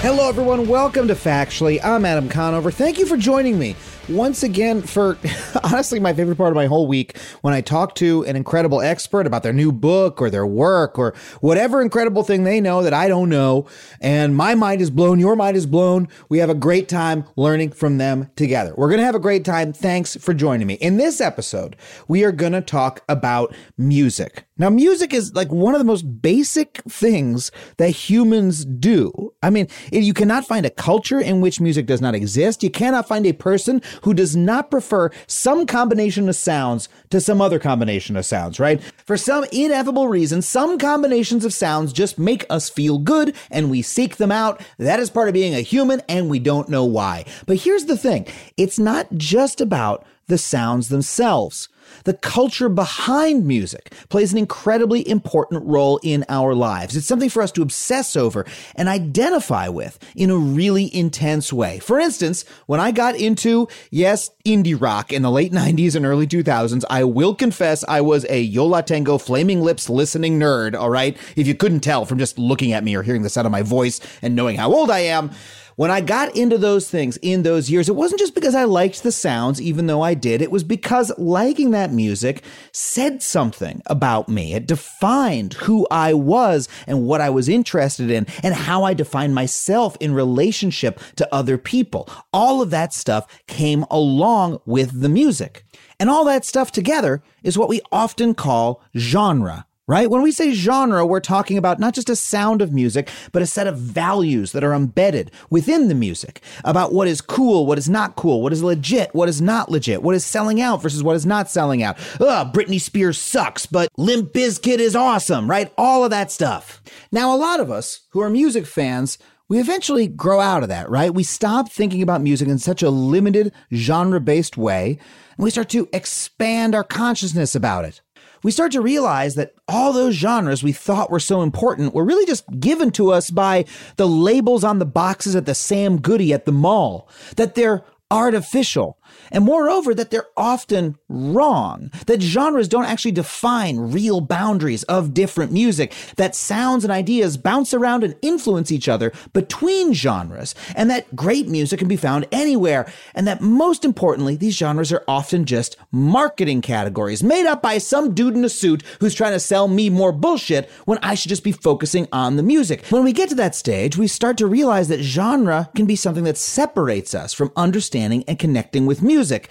Hello, everyone. Welcome to Factually. I'm Adam Conover. Thank you for joining me once again for honestly my favorite part of my whole week when I talk to an incredible expert about their new book or their work or whatever incredible thing they know that I don't know. And my mind is blown, your mind is blown. We have a great time learning from them together. We're going to have a great time. Thanks for joining me. In this episode, we are going to talk about music. Now, music is like one of the most basic things that humans do. I mean, you cannot find a culture in which music does not exist. You cannot find a person who does not prefer some combination of sounds to some other combination of sounds, right? For some ineffable reason, some combinations of sounds just make us feel good and we seek them out. That is part of being a human and we don't know why. But here's the thing it's not just about the sounds themselves. The culture behind music plays an incredibly important role in our lives. It's something for us to obsess over and identify with in a really intense way. For instance, when I got into, yes, indie rock in the late 90s and early 2000s, I will confess I was a Yo La Tengo Flaming Lips listening nerd, all right? If you couldn't tell from just looking at me or hearing the sound of my voice and knowing how old I am. When I got into those things in those years, it wasn't just because I liked the sounds, even though I did. It was because liking that music said something about me. It defined who I was and what I was interested in and how I defined myself in relationship to other people. All of that stuff came along with the music. And all that stuff together is what we often call genre right? When we say genre, we're talking about not just a sound of music, but a set of values that are embedded within the music about what is cool, what is not cool, what is legit, what is not legit, what is selling out versus what is not selling out. Ugh, Britney Spears sucks, but Limp Bizkit is awesome, right? All of that stuff. Now, a lot of us who are music fans we eventually grow out of that, right? We stop thinking about music in such a limited genre based way, and we start to expand our consciousness about it we start to realize that all those genres we thought were so important were really just given to us by the labels on the boxes at the Sam Goody at the mall, that they're artificial, and moreover, that they're often wrong, that genres don't actually define real boundaries of different music, that sounds and ideas bounce around and influence each other between genres, and that great music can be found anywhere, and that most importantly, these genres are often just marketing categories made up by some dude in a suit who's trying to sell me more bullshit when I should just be focusing on the music. When we get to that stage, we start to realize that genre can be something that separates us from understanding and connecting with music.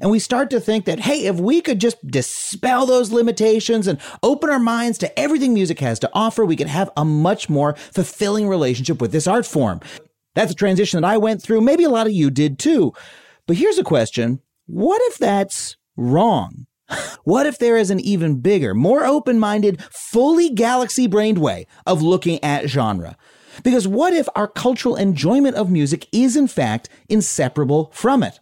And we start to think that, hey, if we could just dispel those limitations and open our minds to everything music has to offer, we could have a much more fulfilling relationship with this art form. That's a transition that I went through. Maybe a lot of you did too. But here's a question What if that's wrong? What if there is an even bigger, more open minded, fully galaxy brained way of looking at genre? Because what if our cultural enjoyment of music is in fact inseparable from it?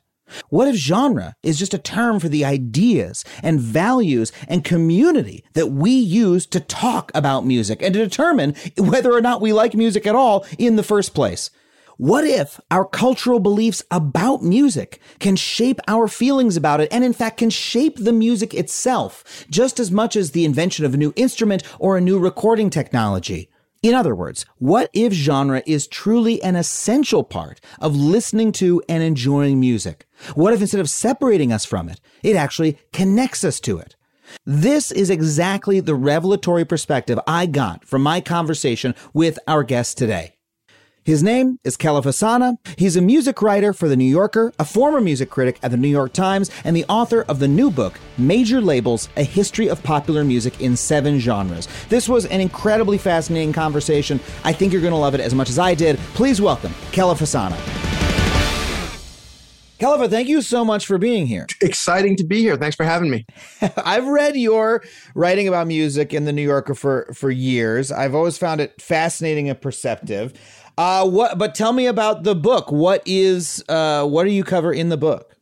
What if genre is just a term for the ideas and values and community that we use to talk about music and to determine whether or not we like music at all in the first place? What if our cultural beliefs about music can shape our feelings about it and in fact can shape the music itself just as much as the invention of a new instrument or a new recording technology? In other words, what if genre is truly an essential part of listening to and enjoying music? What if instead of separating us from it, it actually connects us to it? This is exactly the revelatory perspective I got from my conversation with our guest today. His name is Kelefa Sanneh. He's a music writer for The New Yorker, a former music critic at The New York Times, and the author of the new book, Major Labels A History of Popular Music in Seven Genres. This was an incredibly fascinating conversation. I think you're going to love it as much as I did. Please welcome Kelefa Sanneh. Kelefa, thank you so much for being here. Exciting to be here. Thanks for having me. I've read your writing about music in The New Yorker for, for years. I've always found it fascinating and perceptive. Uh, what? But tell me about the book. What is? Uh, what do you cover in the book?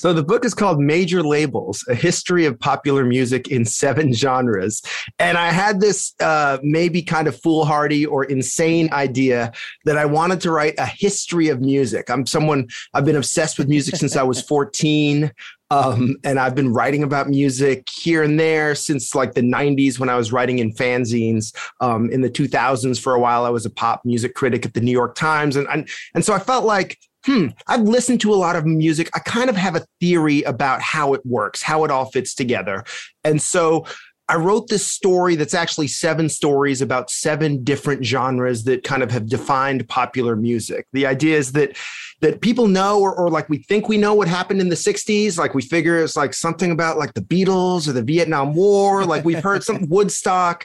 So the book is called Major Labels: A History of Popular Music in Seven Genres. And I had this uh, maybe kind of foolhardy or insane idea that I wanted to write a history of music. I'm someone I've been obsessed with music since I was 14. Um, and I've been writing about music here and there since like the 90s when I was writing in fanzines. Um, in the 2000s, for a while, I was a pop music critic at the New York Times. And, and, and so I felt like hmm, I've listened to a lot of music. I kind of have a theory about how it works, how it all fits together. And so I wrote this story that's actually seven stories about seven different genres that kind of have defined popular music. The idea is that that people know or, or like we think we know what happened in the 60s. Like we figure it's like something about like the Beatles or the Vietnam War. Like we've heard some Woodstock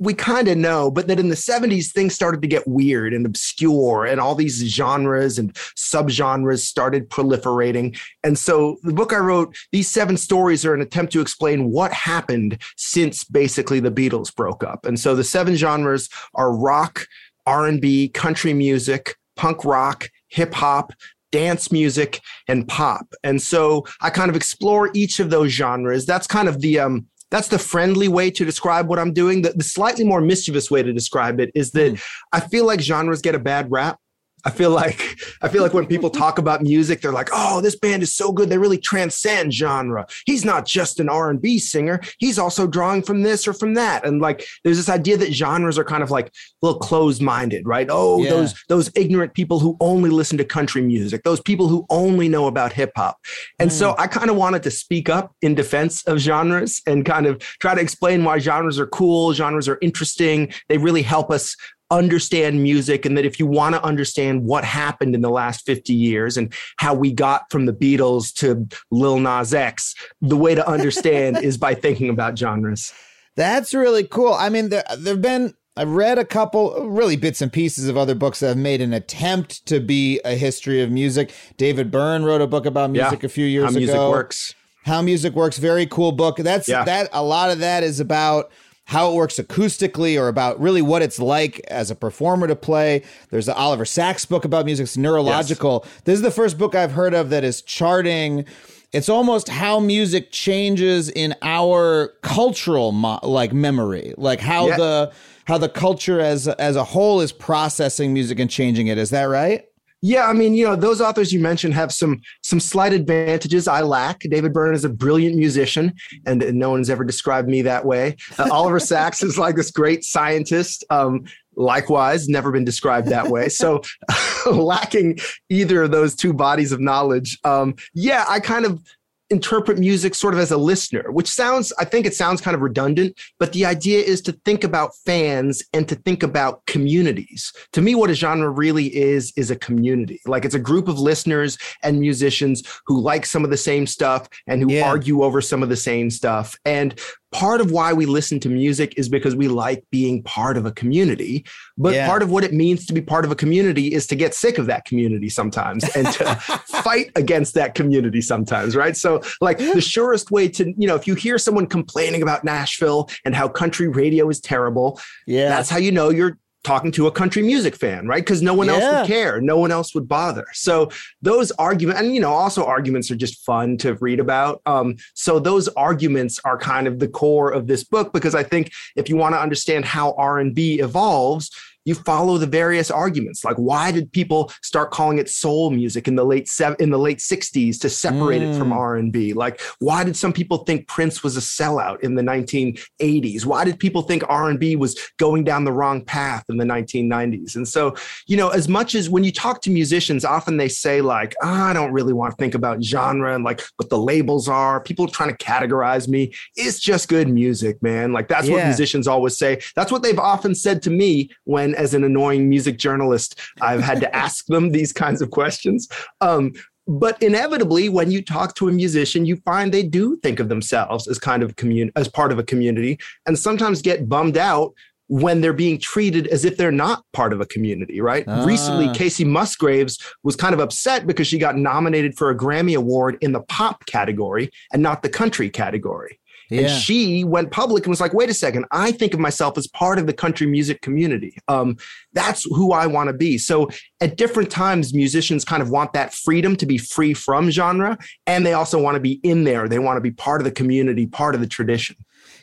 we kind of know, but that in the 70s, things started to get weird and obscure, and all these genres and subgenres started proliferating. And so the book I wrote, these seven stories are an attempt to explain what happened since basically the Beatles broke up. And so the seven genres are rock, R&B, country music, punk rock, hip hop, dance music and pop. And so I kind of explore each of those genres. That's kind of the um that's the friendly way to describe what I'm doing. The, the slightly more mischievous way to describe it is that mm. I feel like genres get a bad rap. I feel like I feel like when people talk about music, they're like, "Oh, this band is so good; they really transcend genre. He's not just an R and B singer; he's also drawing from this or from that." And like, there's this idea that genres are kind of like a little closed-minded, right? Oh, yeah. those those ignorant people who only listen to country music, those people who only know about hip hop. And mm. so I kind of wanted to speak up in defense of genres and kind of try to explain why genres are cool, genres are interesting. They really help us understand music and that if you want to understand what happened in the last 50 years and how we got from the Beatles to Lil Nas X, the way to understand is by thinking about genres. That's really cool. I mean, there have been I've read a couple, really bits and pieces of other books that have made an attempt to be a history of music. David Byrne wrote a book about music yeah, a few years how ago. How music works. How music works. Very cool book. That's yeah. that. A lot of that is about how it works acoustically or about really what it's like as a performer to play. There's the Oliver Sacks book about music. It's neurological. Yes. This is the first book I've heard of that is charting. It's almost how music changes in our cultural mo- like memory, like how yeah. the how the culture as as a whole is processing music and changing it. Is that right? Yeah, I mean, you know, those authors you mentioned have some some slight advantages I lack. David Byrne is a brilliant musician, and no one's ever described me that way. Uh, Oliver Sacks is like this great scientist. Um, likewise, never been described that way. So, lacking either of those two bodies of knowledge, um, yeah, I kind of interpret music sort of as a listener, which sounds, I think it sounds kind of redundant, but the idea is to think about fans and to think about communities. To me, what a genre really is, is a community. Like it's a group of listeners and musicians who like some of the same stuff and who yeah. argue over some of the same stuff. And part of why we listen to music is because we like being part of a community. But yeah. part of what it means to be part of a community is to get sick of that community sometimes and to fight against that community sometimes, right? So, like, the surest way to, you know, if you hear someone complaining about Nashville and how country radio is terrible, yeah, that's how you know you're talking to a country music fan, right? Because no one yeah. else would care. No one else would bother. So those arguments, and you know, also arguments are just fun to read about. Um, so those arguments are kind of the core of this book because I think if you want to understand how R and B evolves, you follow the various arguments. Like why did people start calling it soul music in the late seven in the late 60s to separate mm. it from mm. r&b like why did some people think prince was a sellout in the 1980s why did people think r&b was going down the wrong path in the 1990s and so you know as much as when you talk to musicians often they say like oh, i don't really want to think about genre and like what the labels are. People trying to categorize me. It's just good music man. Like that's yeah. what musicians always say. That's what they've often said to me when as an annoying music journalist, I've had to ask them these kinds of questions. Um, but inevitably, when you talk to a musician, you find they do think of themselves as kind of commun- as part of a community, and sometimes get bummed out when they're being treated as if they're not part of a community, right? Ah. Recently, Kacey Musgraves was kind of upset because she got nominated for a Grammy Award in the pop category and not the country category. Yeah. And she went public and was like, wait a second, I think of myself as part of the country music community. Um, that's who I want to be. So at different times, musicians kind of want that freedom to be free from genre. And they also want to be in there. They want to be part of the community, part of the tradition.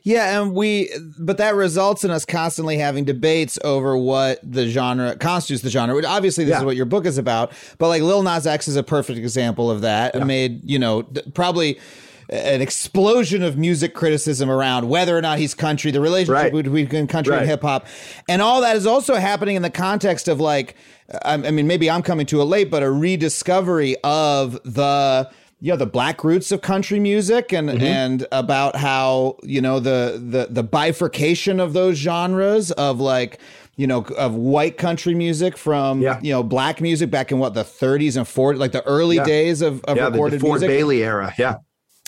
Yeah, and we, but that results in us constantly having debates over what the genre constitutes the genre. Which obviously, this Yeah. is what your book is about. But like Lil Nas X is a perfect example of that. It made you know probably an explosion of music criticism around whether or not he's country, the relationship Right. between country and hip hop, and all that is also happening in the context of like, I, mean, maybe I'm coming to it late, but a rediscovery of the yeah the black roots of country music and Mm-hmm. and about how you know the the the bifurcation of those genres of like you know of white country music from Yeah. you know black music back in what the 30s and 40s like the early Yeah. days of, of yeah, the, the recorded Ford music Bailey era. Yeah.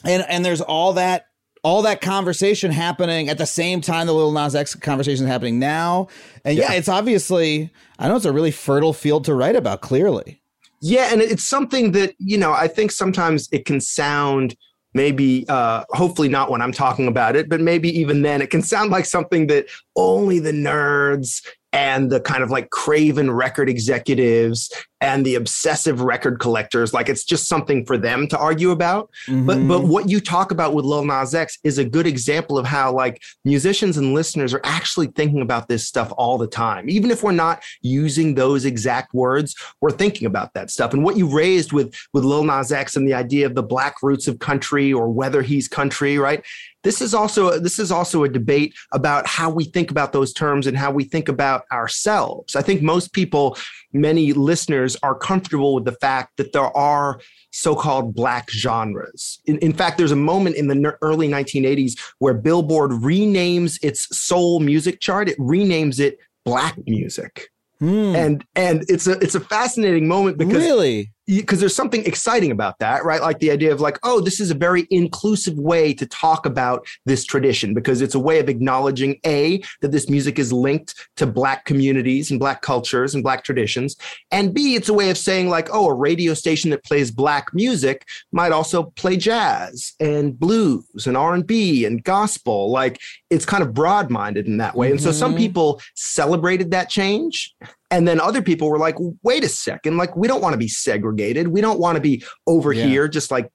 And and there's all that all that conversation happening at the same time the Lil Nas X conversation is happening now. And yeah, Yeah. it's obviously I know it's a really fertile field to write about clearly. Yeah, and it's something that you know I think sometimes it can sound maybe uh hopefully not when I'm talking about it, but maybe even then it can sound like something that only the nerds and the kind of like craven record executives and the obsessive record collectors like it's just something for them to argue about. But mm-hmm. but what you talk about with Lil Nas X is a good example of how like musicians and listeners are actually thinking about this stuff all the time. Even if we're not using those exact words we're thinking about that stuff. And what you raised with with Lil Nas X and the idea of the black roots of country or whether he's country right? This is also this is also a debate about how we think about those terms and how we think about ourselves. I think most people, many listeners, are comfortable with the fact that there are so-called black genres. In, in fact, there's a moment in the early 1980s where Billboard renames its soul music chart. It renames it black music. Hmm. And and it's a it's a fascinating moment because really? Because there's something exciting about that, right? Like the idea of like, oh, this is a very inclusive way to talk about this tradition because it's a way of acknowledging a that this music is linked to black communities and black cultures and black traditions, and b it's a way of saying like, oh, a radio station that plays black music might also play jazz and blues and R and B and gospel. Like it's kind of broad-minded in that way, and so some Mhm. people celebrated that change. And then other people were like, wait a second, like we don't want to be segregated. We don't want to be over Yeah. here just like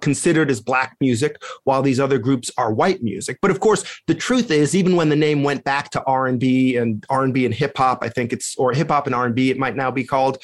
considered as black music while these other groups are white music. But of course, the truth is even when the name went back to R&B and R&B and hip hop, I think it's or hip hop and R&B it might now be called,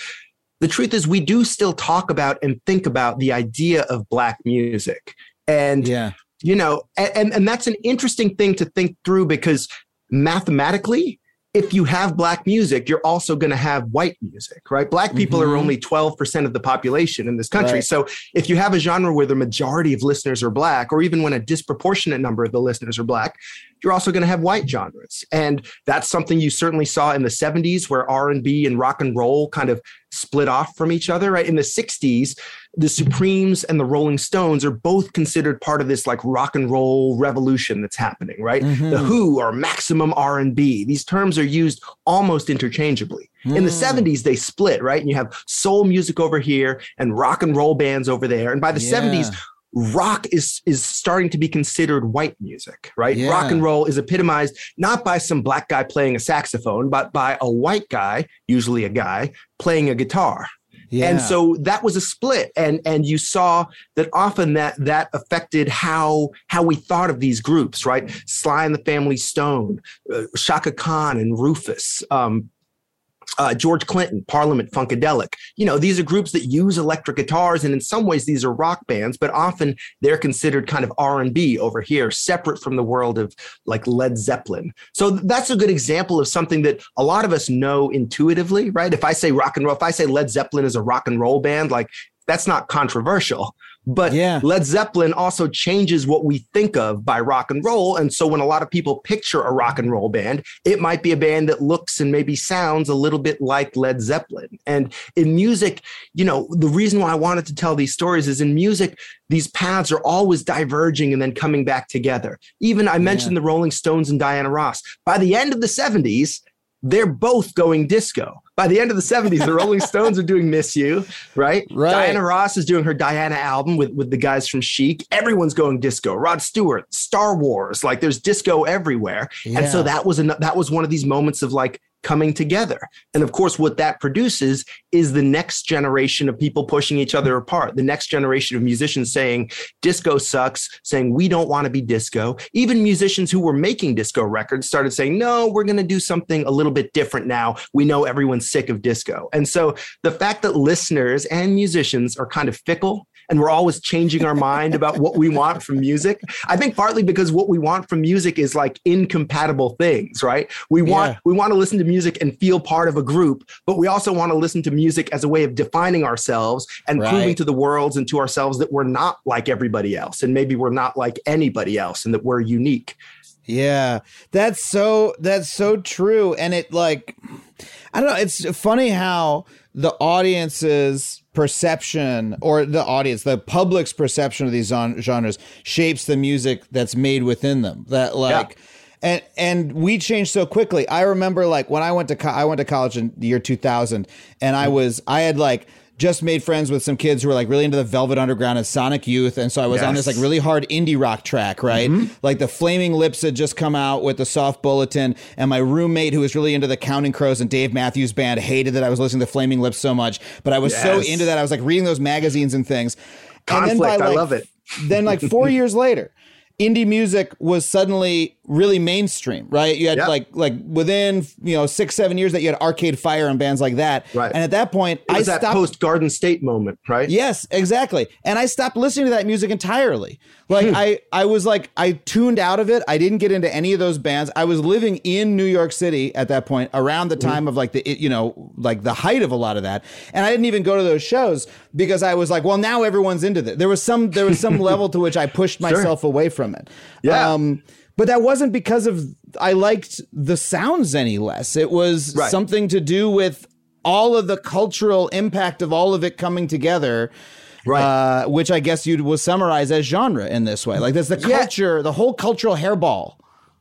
the truth is we do still talk about and think about the idea of black music. And Yeah. you know and and that's an interesting thing to think through because mathematically if you have black music you're also going to have white music right black people Mhm. are only 12% of the population in this country Right. so if you have a genre where the majority of listeners are black or even when a disproportionate number of the listeners are black you're also going to have white genres and that's something you certainly saw in the 70s where r&b and rock and roll kind of split off from each other right in the 60s the supremes and the rolling stones are both considered part of this like rock and roll revolution that's happening right Mhm. the who are maximum r&b these terms are used almost interchangeably in the Mm. 70s they split right and you have soul music over here and rock and roll bands over there and by the Yeah. 70s rock is is starting to be considered white music right Yeah. rock and roll is epitomized not by some black guy playing a saxophone but by a white guy usually a guy playing a guitar Yeah. and so that was a split and and you saw that often that that affected how how we thought of these groups right sly and the family stone uh, Chaka Khan and rufus um uh, George Clinton, Parliament Funkadelic. You know, these are groups that use electric guitars, and in some ways, these are rock bands. But often, they're considered kind of R and B over here, separate from the world of like Led Zeppelin. So that's a good example of something that a lot of us know intuitively, right? If I say rock and roll, if I say Led Zeppelin is a rock and roll band, like that's not controversial. But Yeah. Led Zeppelin also changes what we think of by rock and roll. And so when a lot of people picture a rock and roll band, it might be a band that looks and maybe sounds a little bit like Led Zeppelin. And in music, you know, the reason why I wanted to tell these stories is in music, these paths are always diverging and then coming back together. Even I mentioned the Rolling Stones and Diana Ross. By the end of the 70s, they're both going disco. By the end of the 70s, the Rolling Stones are doing Miss You, right? Right. Diana Ross is doing her Diana album with, with the guys from Chic. Everyone's going disco. Rod Stewart, Star Wars, like there's disco everywhere. And so that was an, that was one of these moments of like coming together. And of course, what that produces is the next generation of people pushing each other apart. The next generation of musicians saying disco sucks, saying we don't want to be disco. Even musicians who were making disco records started saying, no, we're going to do something a little bit different now. We know everyone's sick of disco. And so the fact that listeners and musicians are kind of fickle and we're always changing our mind about what we want from music. I think partly because what we want from music is like incompatible things, right? We want Yeah. we want to listen to music and feel part of a group, but we also want to listen to music as a way of defining ourselves and Right. proving to the world and to ourselves that we're not like everybody else and maybe we're not like anybody else and that we're unique. Yeah, that's so that's so true, and it like I don't know. It's funny how the audience's perception, or the audience, the public's perception of these genres, shapes the music that's made within them. That like. And and we change so quickly. I remember like when I went to co- I went to college in the year 2000 and I mm. was I had like just made friends with some kids who were like really into the Velvet Underground and Sonic Youth and so I was on this like really hard indie rock track, right? Mm-hmm. Like the Flaming Lips had just come out with the Soft Bulletin, and my roommate who was really into the Counting Crows and Dave Matthews Band hated that I was listening to Flaming Lips so much, but I was so into that I was like reading those magazines and things. Conflict, and then by, I love it. then like four years later. Indie music was suddenly really mainstream, right? You had Yep. like like within you know six seven years that you had Arcade Fire and bands like that, Right. And at that point, I that stopped post Garden State moment, right? Yes, exactly. And I stopped listening to that music entirely. Like I I was like I tuned out of it. I didn't get into any of those bands. I was living in New York City at that point around the time of like the you know like the height of a lot of that. And I didn't even go to those shows because I was like, well, now everyone's into this. There was some there was some level to which I pushed myself away from it. Yeah. Um but that wasn't because of I liked the sounds any less. It was Right. something to do with all of the cultural impact of all of it coming together. Right. Uh, which I guess you would summarize as genre in this way. Like there's the Yeah. culture, the whole cultural hairball.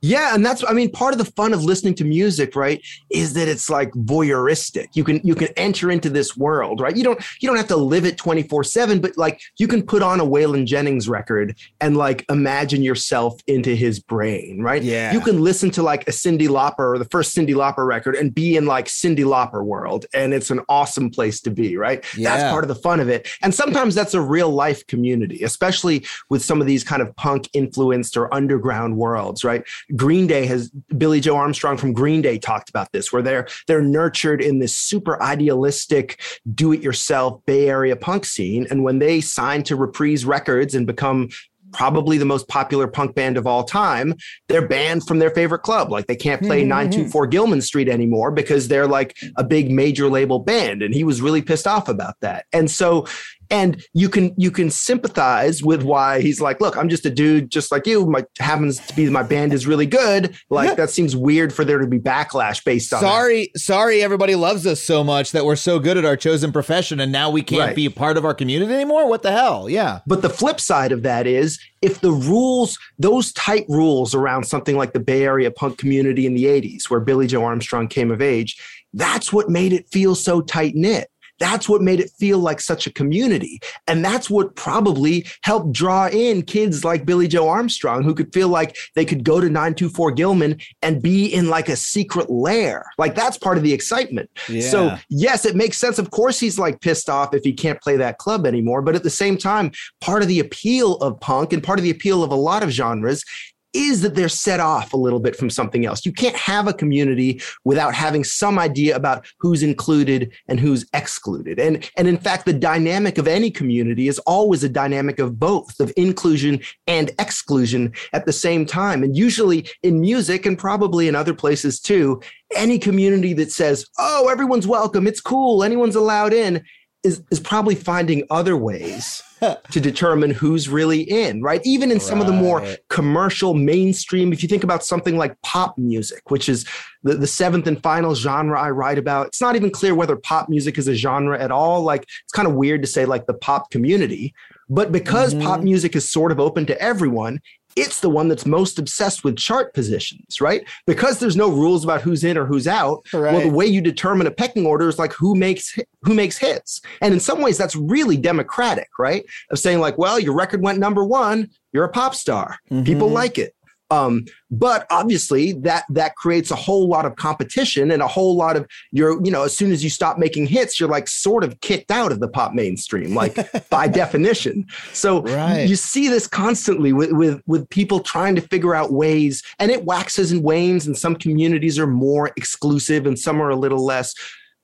Yeah, and that's I mean part of the fun of listening to music, right, is that it's like voyeuristic. You can you can enter into this world, right? You don't you don't have to live it 24/7, but like you can put on a Waylon Jennings record and like imagine yourself into his brain, right? Yeah. You can listen to like a Cyndi Lauper or the first Cyndi Lauper record and be in like Cyndi Lauper world and it's an awesome place to be, right? Yeah. That's part of the fun of it. And sometimes that's a real life community, especially with some of these kind of punk influenced or underground worlds, right? Green Day has Billie Joe Armstrong from Green Day talked about this, where they're they're nurtured in this super idealistic, do-it-yourself Bay Area punk scene. And when they sign to Reprise Records and become probably the most popular punk band of all time, they're banned from their favorite club. Like they can't play mm-hmm, mm-hmm. 924 Gilman Street anymore because they're like a big major label band. And he was really pissed off about that. And so and you can you can sympathize with why he's like, look, I'm just a dude just like you. My happens to be my band is really good. Like that seems weird for there to be backlash based on that. Sorry, sorry, everybody loves us so much that we're so good at our chosen profession, and now we can't Right. be a part of our community anymore. What the hell? Yeah, But the flip side of that is if the rules, those tight rules around something like the Bay Area punk community in the 80s, where Billie Joe Armstrong came of age, that's what made it feel so tight knit. That's what made it feel like such a community. And that's what probably helped draw in kids like Billie Joe Armstrong who could feel like they could go to 924 Gilman and be in like a secret lair. Like that's part of the excitement. So, yes, it makes sense. Of course, he's like pissed off if he can't play that club anymore. But at the same time, part of the appeal of punk and part of the appeal of a lot of genres is that they're set off a little bit from something else. You can't have a community without having some idea about who's included and who's excluded. And, and in fact, the dynamic of any community is always a dynamic of both, of inclusion and exclusion at the same time. And usually in music and probably in other places too, any community that says, oh, everyone's welcome, it's cool, anyone's allowed in, is, is probably finding other ways to determine who's really in, right? Even in some of the more commercial, mainstream, if you think about something like pop music, which is the, the seventh and final genre I write about, it's not even clear whether pop music is a genre at all. Like, it's kind of weird to say like the pop community. But because Mhm. pop music is sort of open to everyone, it's the one that's most obsessed with chart positions, right? Because there's no rules about who's in or who's out. Right. Well, the way you determine a pecking order is like who makes who makes hits. And in some ways that's really democratic, right? Of saying like, well, your record went number 1, you're a pop star. People Mhm. like it. Um, but obviously that that creates a whole lot of competition and a whole lot of you're, you know, as soon as you stop making hits, you're like sort of kicked out of the pop mainstream, like by definition. So Right. you see this constantly with, with with people trying to figure out ways, and it waxes and wanes, and some communities are more exclusive and some are a little less.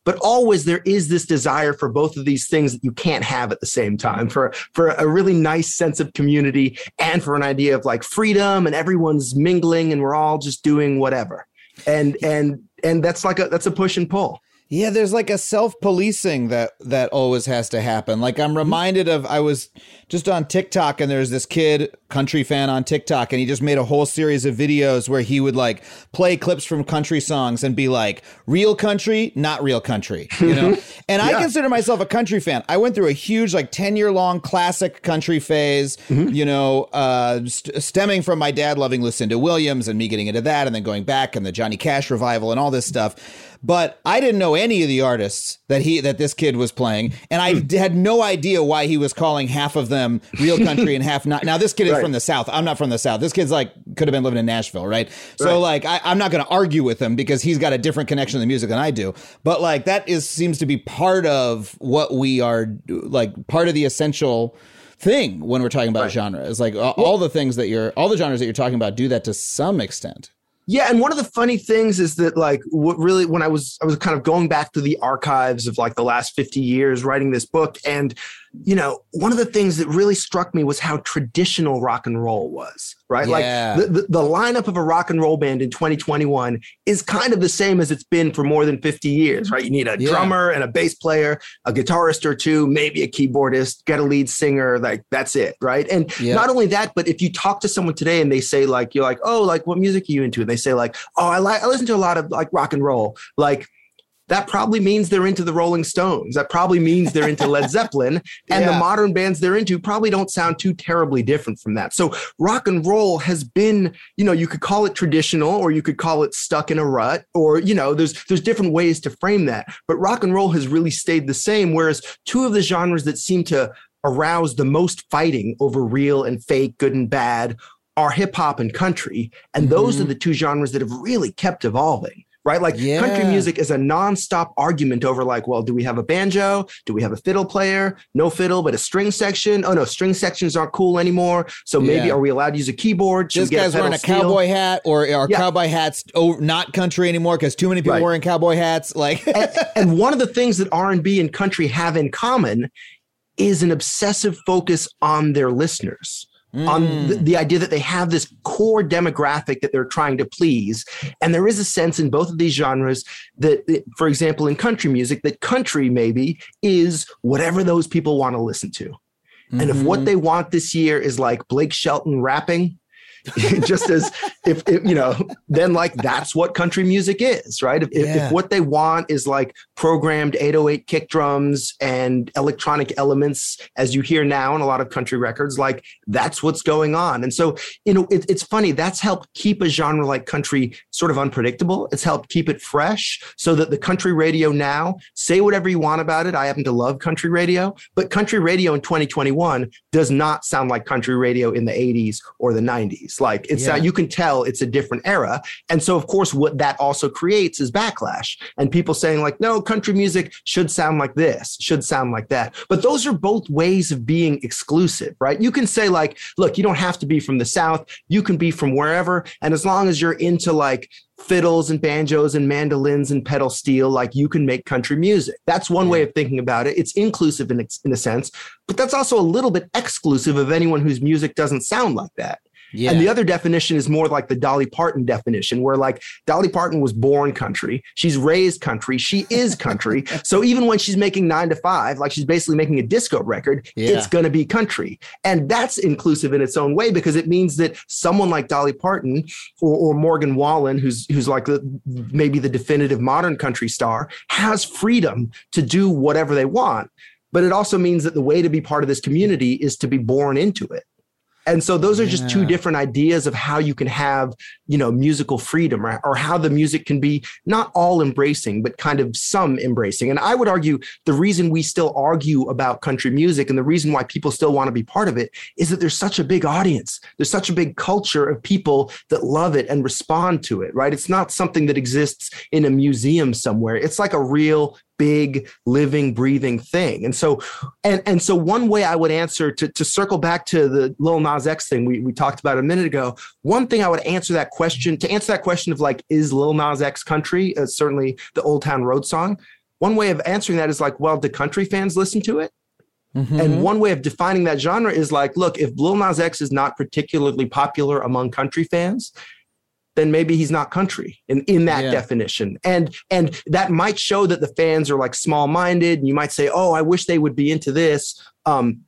But always there is this desire for both of these things that you can't have at the same time for for a really nice sense of community and for an idea of like freedom and everyone's mingling and we're all just doing whatever. And and and that's like a that's a push and pull. Yeah, there's like a self-policing that that always has to happen. Like I'm reminded of I was just on TikTok and there's this kid, country fan on TikTok and he just made a whole series of videos where he would like play clips from country songs and be like real country, not real country, you know? and I consider myself a country fan. I went through a huge like 10-year long classic country phase, you know, uh st- stemming from my dad loving Lucinda Williams and me getting into that and then going back and the Johnny Cash revival and all this stuff but I didn't know any of the artists that he that this kid was playing, and I d- had no idea why he was calling half of them real country and half not. Now this kid is Right. from the south. I'm not from the south. This kid's like could have been living in Nashville, right? So Right. like I, I'm not going to argue with him because he's got a different connection to the music than I do. But like that is seems to be part of what we are like part of the essential thing when we're talking about Right. genre. Is like all, all the things that you're all the genres that you're talking about do that to some extent. Yeah, and one of the funny things is that like what really when I was I was kind of going back to the archives of like the last 50 years writing this book and you know, one of the things that really struck me was how traditional rock and roll was, right? Yeah. Like the, the, the lineup of a rock and roll band in 2021 is kind of the same as it's been for more than 50 years, right? You need a Yeah. drummer and a bass player, a guitarist or two, maybe a keyboardist, get a lead singer, like that's it, right? And Yeah. not only that, but if you talk to someone today and they say like you're like, "Oh, like what music are you into?" and they say like, "Oh, I like I listen to a lot of like rock and roll." Like that probably means they're into the Rolling Stones. That probably means they're into Led Zeppelin. And the modern bands they're into probably don't sound too terribly different from that. So rock and roll has been, you know, you could call it traditional or you could call it stuck in a rut or, you know, there's there's different ways to frame that. But rock and roll has really stayed the same. Whereas two of the genres that seem to arouse the most fighting over real and fake, good and bad are hip hop and country. And those Mhm. are the two genres that have really kept evolving right? Like country music is a nonstop argument over like, well, do we have a banjo? Do we have a fiddle player? No fiddle, but a string section. Oh no, string sections aren't cool anymore. So maybe Yeah. are we allowed to use a keyboard? Should this guy's wearing a steel? cowboy hat, or are Yeah. cowboy hats not country anymore because too many people Right. wearing cowboy hats? Like, and, and one of the things that R&B and country have in common is an obsessive focus on their listeners. On Mm. the, the idea that they have this core demographic that they're trying to please. And there is a sense in both of these genres that, that, for example, in country music, that country maybe is whatever those people want to listen to. And if what they want this year is like Blake Shelton rapping, just as if, if you know, then like that's what country music is, right? If, if- Yeah. if what they want is like programmed 808 kick drums and electronic elements, as you hear now in a lot of country records, like that's what's going on. And so, you know, it, it's funny that's helped keep a genre like country sort of unpredictable. It's helped keep it fresh so that the country radio now, say whatever you want about it. I happen to love country radio, but country radio in 2021 does not sound like country radio in the 80s or the 90s. Like it's Yeah. uh, you can tell it's a different era. And so of course what that also creates is backlash and people saying like no country music should sound like this, should sound like that. But those are both ways of being exclusive, right? You can say like look, you don't have to be from the south, you can be from wherever and as long as you're into like fiddles and banjos and mandolins and pedal steel like you can make country music that's one way of thinking about it it's inclusive in, in a sense but that's also a little bit exclusive of anyone whose music doesn't sound like that yeah. and the other definition is more like the Dolly Parton definition, where like Dolly Parton was born country, she's raised country, she is country. so even when she's making nine to five, like she's basically making a disco record, Yeah. it's going to be country. And that's inclusive in its own way because it means that someone like Dolly Parton or, or Morgan Wallen, who's who's like the, maybe the definitive modern country star, has freedom to do whatever they want. But it also means that the way to be part of this community is to be born into it. And so those are just two different ideas of how you can have, you know, musical freedom or, or how the music can be not all embracing, but kind of some embracing. And I would argue the reason we still argue about country music and the reason why people still want to be part of it is that there's such a big audience. There's such a big culture of people that love it and respond to it, right? It's not something that exists in a museum somewhere. It's like a real big living breathing thing and so and and so one way i would answer to, to circle back to the lil nas x thing we, we talked about a minute ago one thing i would answer that question to answer that question of like is lil nas x country uh, certainly the old town road song one way of answering that is like well do country fans listen to it Mm-hmm. and one way of defining that genre is like, look, if Lil Nas X is not particularly popular among country fans, then maybe he's not country in, in that Yeah. definition. And and that might show that the fans are like small-minded. And you might say, oh, I wish they would be into this. Um,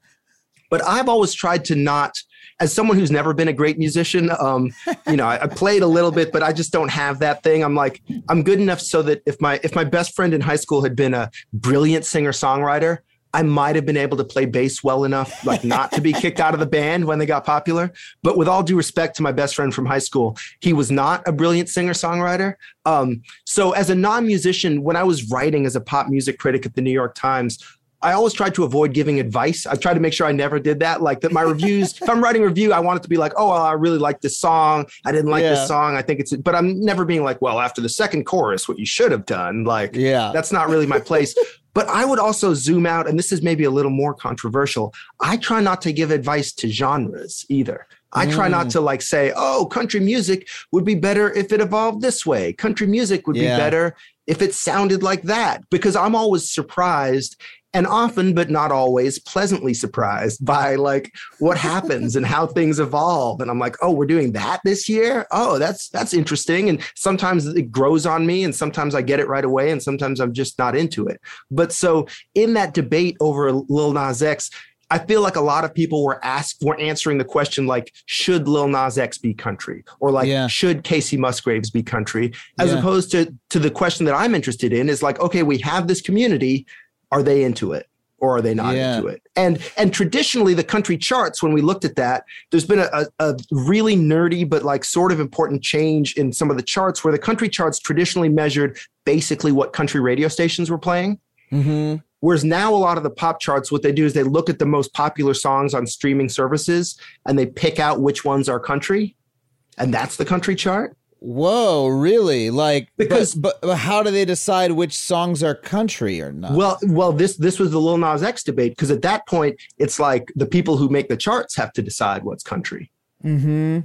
but I've always tried to not, as someone who's never been a great musician, um, you know, I, I played a little bit, but I just don't have that thing. I'm like, I'm good enough so that if my if my best friend in high school had been a brilliant singer-songwriter, I might have been able to play bass well enough, like not to be kicked out of the band when they got popular. But with all due respect to my best friend from high school, he was not a brilliant singer songwriter. Um, so, as a non musician, when I was writing as a pop music critic at the New York Times, I always tried to avoid giving advice. I tried to make sure I never did that. Like that, my reviews. if I'm writing a review, I want it to be like, "Oh, well, I really like this song. I didn't like Yeah. this song. I think it's." But I'm never being like, "Well, after the second chorus, what you should have done." Like, Yeah. that's not really my place. But I would also zoom out, and this is maybe a little more controversial. I try not to give advice to genres either. I try not mm. to like say, oh, country music would be better if it evolved this way. Country music would Yeah. be better if it sounded like that, because I'm always surprised and often, but not always, pleasantly surprised by like what happens and how things evolve. And I'm like, oh, we're doing that this year. Oh, that's that's interesting. And sometimes it grows on me, and sometimes I get it right away, and sometimes I'm just not into it. But so in that debate over Lil Nas X, I feel like a lot of people were asked were answering the question like, should Lil Nas X be country? Or like, Yeah. should Kacey Musgraves be country? As Yeah. opposed to to the question that I'm interested in is like, okay, we have this community. Are they into it? Or are they not Yeah. into it? And and traditionally the country charts, when we looked at that, there's been a, a, really nerdy but like sort of important change in some of the charts where the country charts traditionally measured basically what country radio stations were playing. Mm-hmm. Whereas now a lot of the pop charts, what they do is they look at the most popular songs on streaming services and they pick out which ones are country. And that's the country chart. Whoa, really? Like, Because- but, but, how do they decide which songs are country or not? Well, well, this this was the Lil Nas X debate because at that point it's like the people who make the charts have to decide what's country. mm-hmm.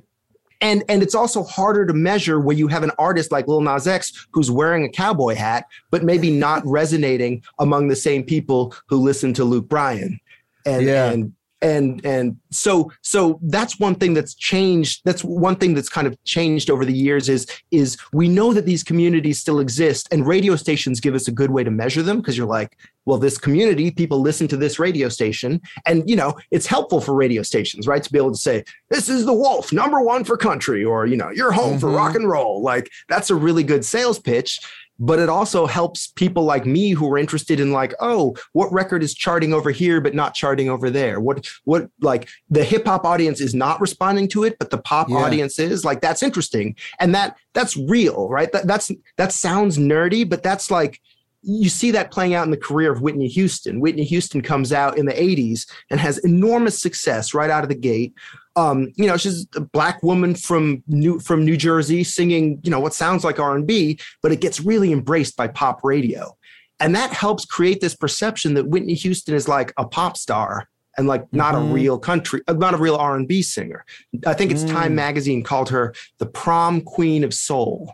And and it's also harder to measure where you have an artist like Lil Nas X who's wearing a cowboy hat, but maybe not resonating among the same people who listen to Luke Bryan. And Yeah. and and and so so that's one thing that's changed that's one thing that's kind of changed over the years is is we know that these communities still exist and radio stations give us a good way to measure them because you're like well this community people listen to this radio station and you know it's helpful for radio stations right? To be able to say this is the wolf number one for country or you know you're home for Mhm. rock and roll. Like that's a really good sales pitch but it also helps people like me who are interested in like oh what record is charting over here but not charting over there? What what like the hip hop audience is not responding to it but the pop Yeah. audience is? Like that's interesting. And that that's real right? That, that's that sounds nerdy but that's like you see that playing out in the career of Whitney Houston. Whitney Houston comes out in the 80s and has enormous success right out of the gate. Um, you know, she's a black woman from New from New Jersey singing, you know, what sounds like R&B, but it gets really embraced by pop radio. And that helps create this perception that Whitney Houston is like a pop star and like not Mhm. a real country, uh, not a real R&B singer. I think it's Mm. Time magazine called her the prom queen of soul,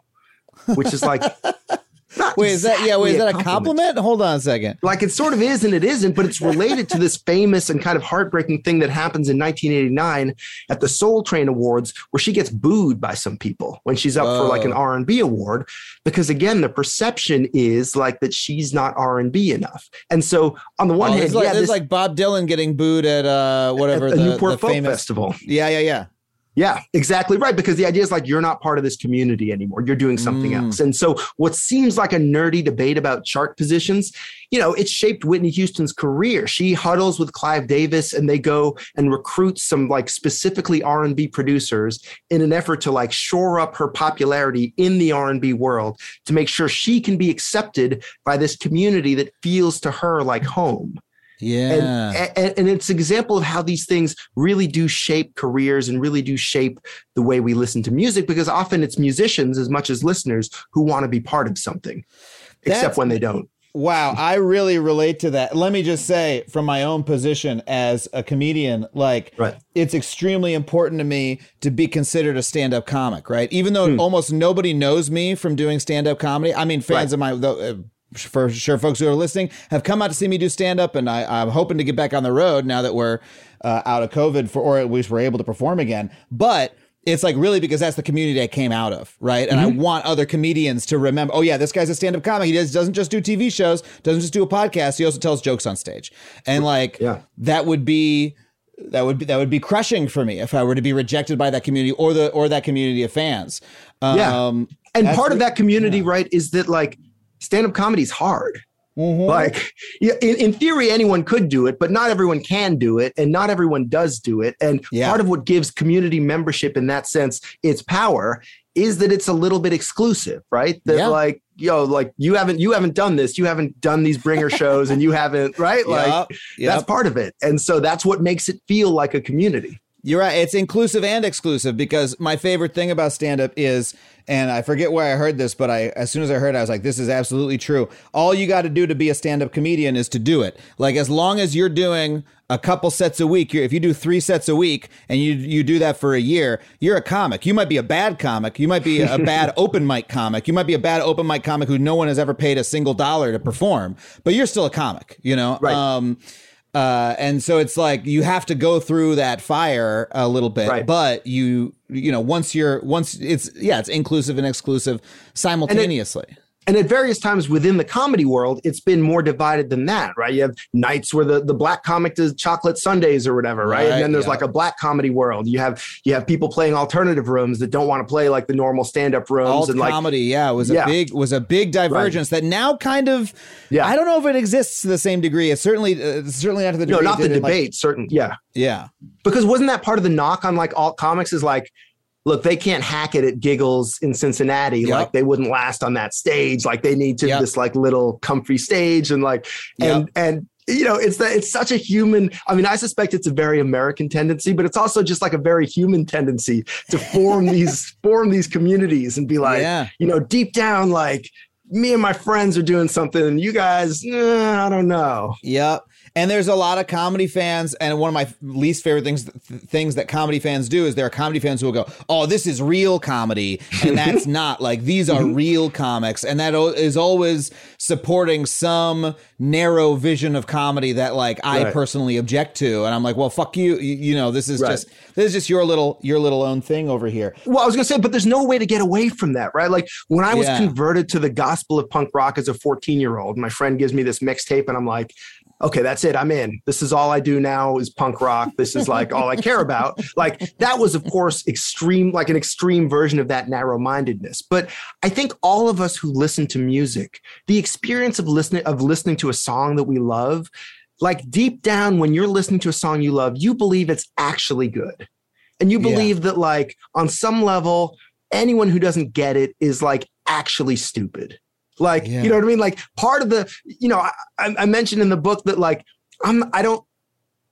which is like not Wait, is that yeah? Wait, is that a compliment? Hold on a second. like it sort of is and it isn't, but it's related to this famous and kind of heartbreaking thing that happens in 1989 at the Soul Train Awards, where she gets booed by some people when she's up for like an R&B award, because again, the perception is like that she's not R&B enough. And so on the one Oh, hand, it's like, yeah, it's like Bob Dylan getting booed at uh whatever at the the, Newport the Folk famous. Festival. Yeah, yeah, yeah. Yeah, exactly right. Because the idea is like you're not part of this community anymore. You're doing something Mm. else. And so, what seems like a nerdy debate about chart positions, you know, it shaped Whitney Houston's career. She huddles with Clive Davis, and they go and recruit some like specifically R and B producers in an effort to like shore up her popularity in the R and B world to make sure she can be accepted by this community that feels to her like home Yeah. and, and, and it's an example of how these things really do shape careers and really do shape the way we listen to music because often it's musicians as much as listeners who want to be part of something That's- except when they don't Wow, I really relate to that. Let me just say, from my own position as a comedian, like Right. it's extremely important to me to be considered a stand-up comic, right? Even though Hmm. almost nobody knows me from doing stand-up comedy. I mean, fans Right. of my, for sure, folks who are listening have come out to see me do stand-up, and I, I'm hoping to get back on the road now that we're uh, out of COVID, for or at least we're able to perform again. But it's like really because that's the community I came out of, right? And I Mm-hmm. want other comedians to remember, oh yeah, this guy's a stand-up comic. He does, doesn't just do TV shows, doesn't just do a podcast. He also tells jokes on stage. And like Yeah. that would be that would be that would be crushing for me if I were to be rejected by that community or the or that community of fans. Yeah. Um, and part of that community right is that like stand-up comedy is hard mhm. like in, in theory anyone could do it but not everyone can do it and not everyone does do it and Yeah. part of what gives community membership in that sense its power is that it's a little bit exclusive right that Yeah. like yo like you haven't you haven't done this you haven't done these bringer shows and you haven't right like Yup, yup. that's part of it and so that's what makes it feel like a community You're right. It's inclusive and exclusive because my favorite thing about stand up is, and I forget where I heard this, but I as soon as I heard it, I was like, this is absolutely true. All you got to do to be a stand up comedian is to do it. Like as long as you're doing a couple sets a week, you're, if you do three sets a week and you you do that for a year, you're a comic. You might be a bad comic. You might be a bad open mic comic. You might be a bad open mic comic who no one has ever paid a single dollar to perform, but you're still a comic. You know. Right. Um, uh, and so it's like you have to go through that fire a little bit, Right. but you you know once you're once it's yeah it's inclusive and exclusive simultaneously. and at various times within the comedy world, it's been more divided than that, right? You have nights where the, the black comic does chocolate Sundays or whatever, right? Right, and then there's yeah. like a black comedy world. You have you have people playing alternative rooms that don't want to play like the normal stand up rooms Alt and like comedy, yeah, was Yeah. a big was a big divergence that now kind of Yeah. I don't know if it exists to the same degree. It's certainly uh, certainly not to the no, not the in, like- debate, certain, yeah. yeah, Because wasn't that part of the knock on like alt comics is like, look, they can't hack it at Giggles in Cincinnati. Yep. Like they wouldn't last on that stage. Like they need to Yep. this like little comfy stage and like and and you know it's that it's such a human i mean i suspect it's a very american tendency but it's also just like a very human tendency to form these form these communities and be like yeah. you know deep down like me and my friends are doing something and you guys eh, i don't know Yep. And there's a lot of comedy fans, and one of my least favorite things th- things that comedy fans do is there are comedy fans who will go, "Oh, this is real comedy," and that's not like these are real comics, and that o- is always supporting some narrow vision of comedy that like I Right. personally object to, and I'm like, "Well, fuck you," you, you know, this is Right. just this is just your little your little own thing over here. well i was gonna say but there's no way to get away from that right like when i was Yeah. converted to the gospel of punk rock as a 14 year old my friend gives me this mixtape and i'm like okay that's it i'm in. This is all i do now is punk rock. This is like all i care about. Like that was of course extreme like an extreme version of that narrow-mindedness. But i think all of us who listen to music the experience of listening of listening to a song that we love like deep down when you're listening to a song you love you believe it's actually good. And you Yeah. believe that like on some level anyone who doesn't get it is like actually stupid like Yeah. you know what i mean like part of the you know I, I I mentioned in the book that like i'm i don't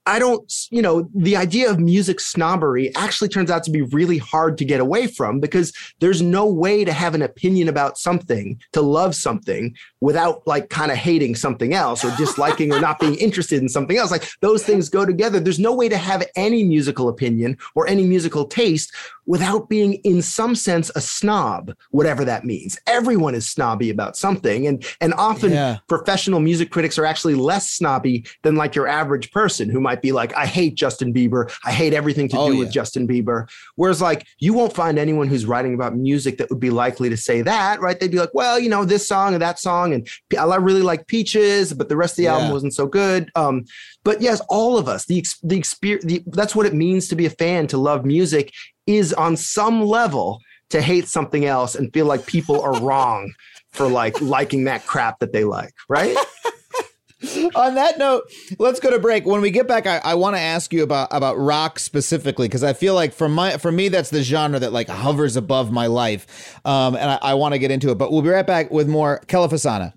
I don't, you know, the idea of music snobbery actually turns out to be really hard to get away from because there's no way to have an opinion about something, to love something without like kind of hating something else or disliking or not being interested in something else. Like those things go together. There's no way to have any musical opinion or any musical taste without being, in some sense, a snob, whatever that means. Everyone is snobby about something. And, and often Yeah. professional music critics are actually less snobby than like your average person who might might be like, I hate Justin Bieber. I hate everything to Oh, do yeah. with Justin Bieber. Whereas, like, you won't find anyone who's writing about music that would be likely to say that, right? They'd be like, well, you know, this song and that song, and I really like Peaches, but the rest of the album wasn't so good. Um, but yes, all of us, the the experience, the, that's what it means to be a fan, to love music, is on some level to hate something else and feel like people are wrong for like liking that crap that they like, right? On that note, let's go to break. When we get back, I, I want to ask you about about rock specifically because I feel like for my for me that's the genre that like hovers above my life, um, and I, I want to get into it. But we'll be right back with more Kelefa Sanneh.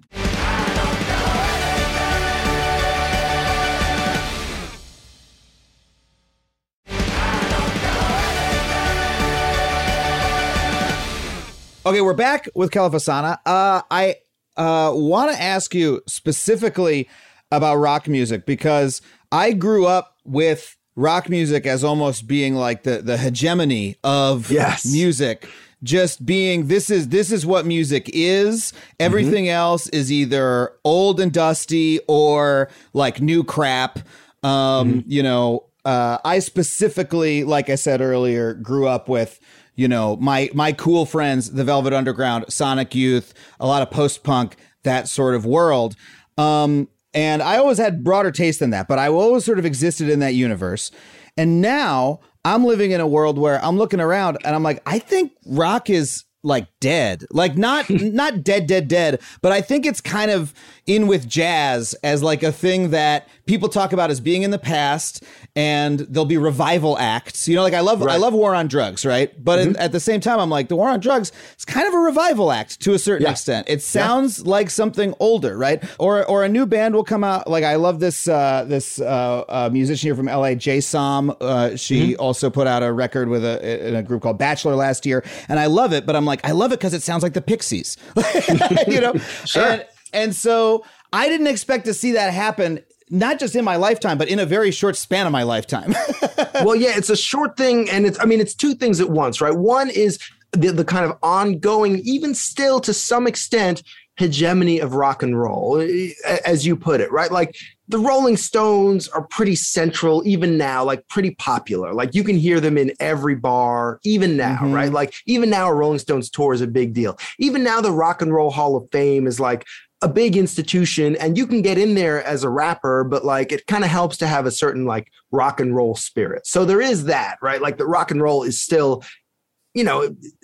Okay, we're back with Kelefa Sanneh. Uh, I uh, want to ask you specifically about rock music because I grew up with rock music as almost being like the the hegemony of Yes. music. Just being this is this is what music is. Everything else is either old and dusty or like new crap. Um, you know, uh, I specifically, like I said earlier, grew up with you know my my cool friends, the Velvet Underground, Sonic Youth, a lot of post punk, that sort of world. Um, and I always had broader taste than that, but I always sort of existed in that universe. And now I'm living in a world where I'm looking around and I'm like, I think rock is like dead. Like not not dead dead dead but i think it's kind of in with jazz as like a thing that people talk about as being in the past and there'll be revival acts. You know like i love i love war on drugs right? But in, at the same time i'm like the war on drugs is kind of a revival act to a certain Yeah. extent. It sounds like something older right? Or or a new band will come out. Like i love this uh this uh, uh musician here from la jay som uh she also put out a record with a in a group called bachelor last year and i love it but i'm like i love it because it sounds like the pixies you know Sure. and, and so i didn't expect to see that happen not just in my lifetime but in a very short span of my lifetime well, yeah, it's a short thing, and it's I mean, it's two things at once, right? One is the, the kind of ongoing, even still to some extent, hegemony of rock and roll, as you put it, right? Like the Rolling Stones are pretty central even now, like pretty popular. Like you can hear them in every bar, even now, Mhm. right? Like even now, a Rolling Stones tour is a big deal. Even now, the Rock and Roll Hall of Fame is like a big institution and you can get in there as a rapper but like it kind of helps to have a certain like rock and roll spirit so there is that right like the rock and roll is still you know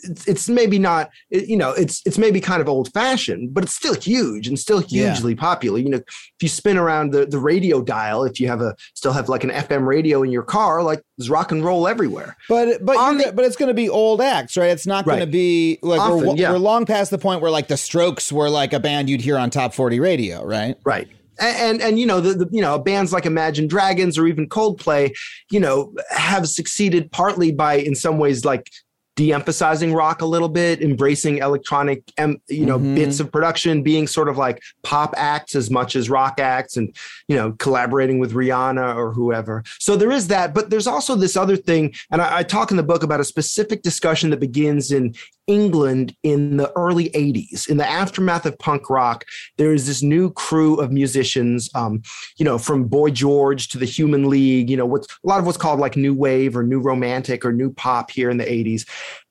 it's, it's maybe not you know it's it's maybe kind of old fashioned but it's still huge and still Yeah. hugely popular you know if you spin around the the radio dial if you have a still have like an fm radio in your car like there's rock and roll everywhere But but On the- but it's going to be old acts, right? It's not going to be like we're, yeah. we're long past the point where like the Strokes were like a band you'd hear on top forty radio, right? Right. A- And and you know the, the you know bands like Imagine Dragons or even Coldplay, you know, have succeeded partly by in some ways like de-emphasizing rock a little bit, embracing electronic you know Mhm. bits of production, being sort of like pop acts as much as rock acts, and you know collaborating with Rihanna or whoever. So there is that, but there's also this other thing, and I, I talk in the book about a specific discussion that begins in England in the early 80s. In the aftermath of punk rock, there is this new crew of musicians, um, you know, from Boy George to the Human League, you know, what's a lot of what's called like new wave or new romantic or new pop here in the 80s.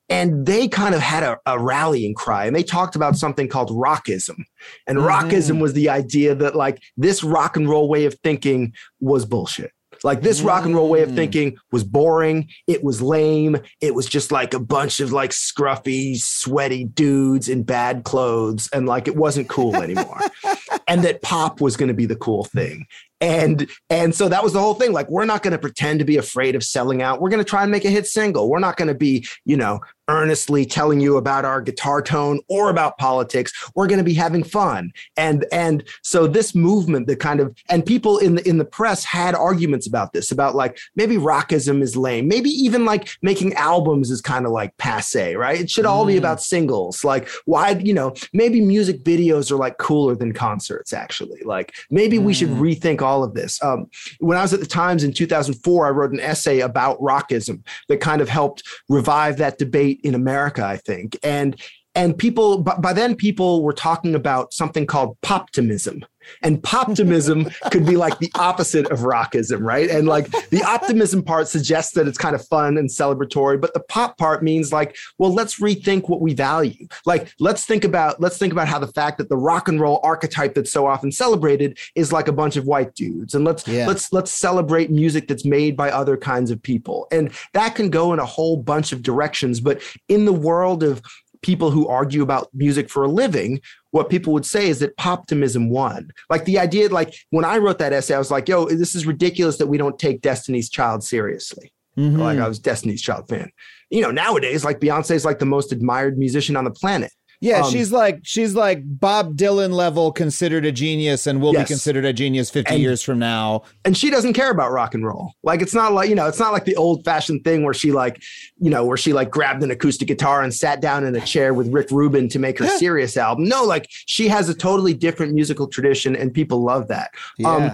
And they kind of had a, a rallying cry and they talked about something called rockism. And Mhm. rockism was the idea that like this rock and roll way of thinking was bullshit. Like this rock and roll way of Mm. thinking was boring. It was lame. It was just like a bunch of like scruffy, sweaty dudes in bad clothes. And like it wasn't cool anymore. and that pop was going to be the cool thing. And and so that was the whole thing. Like, we're not going to pretend to be afraid of selling out. We're going to try and make a hit single. We're not going to be, you know, earnestly telling you about our guitar tone or about politics. We're going to be having fun. And and so this movement that kind of and people in the in the press had arguments about this, about like maybe rockism is lame. Maybe even like making albums is kind of like passe, right? It should all be Mm. about singles. Like why, you know, maybe music videos are like cooler than concerts, actually. Like maybe we should Mm. rethink all of this. Um, when I was at the Times in 2004, I wrote an essay about rockism that kind of helped revive that debate in America, I think. And and people by, by then people were talking about something called poptimism And poptimism could be like the opposite of rockism, right? And like the optimism part suggests that it's kind of fun and celebratory, but the pop part means like, well, let's rethink what we value. Like, let's think about let's think about how the fact that the rock and roll archetype that's so often celebrated is like a bunch of white dudes, and let's Yeah. let's let's celebrate music that's made by other kinds of people, and that can go in a whole bunch of directions. But in the world of people who argue about music for a living, what people would say is that poptimism won. Like the idea, like when I wrote that essay, I was like, yo, this is ridiculous that we don't take Destiny's Child seriously. Mhm. Like I was Destiny's Child fan. You know, nowadays, like Beyonce is like the most admired musician on the planet. Yeah, Um, she's like she's like Bob Dylan level considered a genius and will Yes. be considered a genius 50 And- years from now. and she doesn't care about rock and roll. Like it's not like you know, it's not like the old fashioned thing where she like, you know, where she like grabbed an acoustic guitar and sat down in a chair with Rick Rubin to make her serious album. No, like she has a totally different musical tradition, and people love that. Yeah. Um,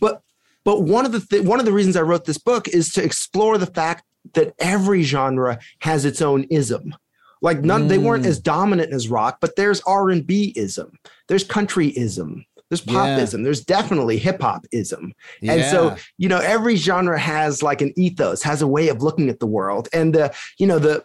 but but one of the th- one of the reasons I wrote this book is to explore the fact that every genre has its own ism. Like none, they weren't Mm. as dominant as rock, but there's R and B ism, there's country ism, there's Yeah. popism, there's definitely hip hop ism. And so, you know, every genre has like an ethos, has a way of looking at the world. And the, you know, the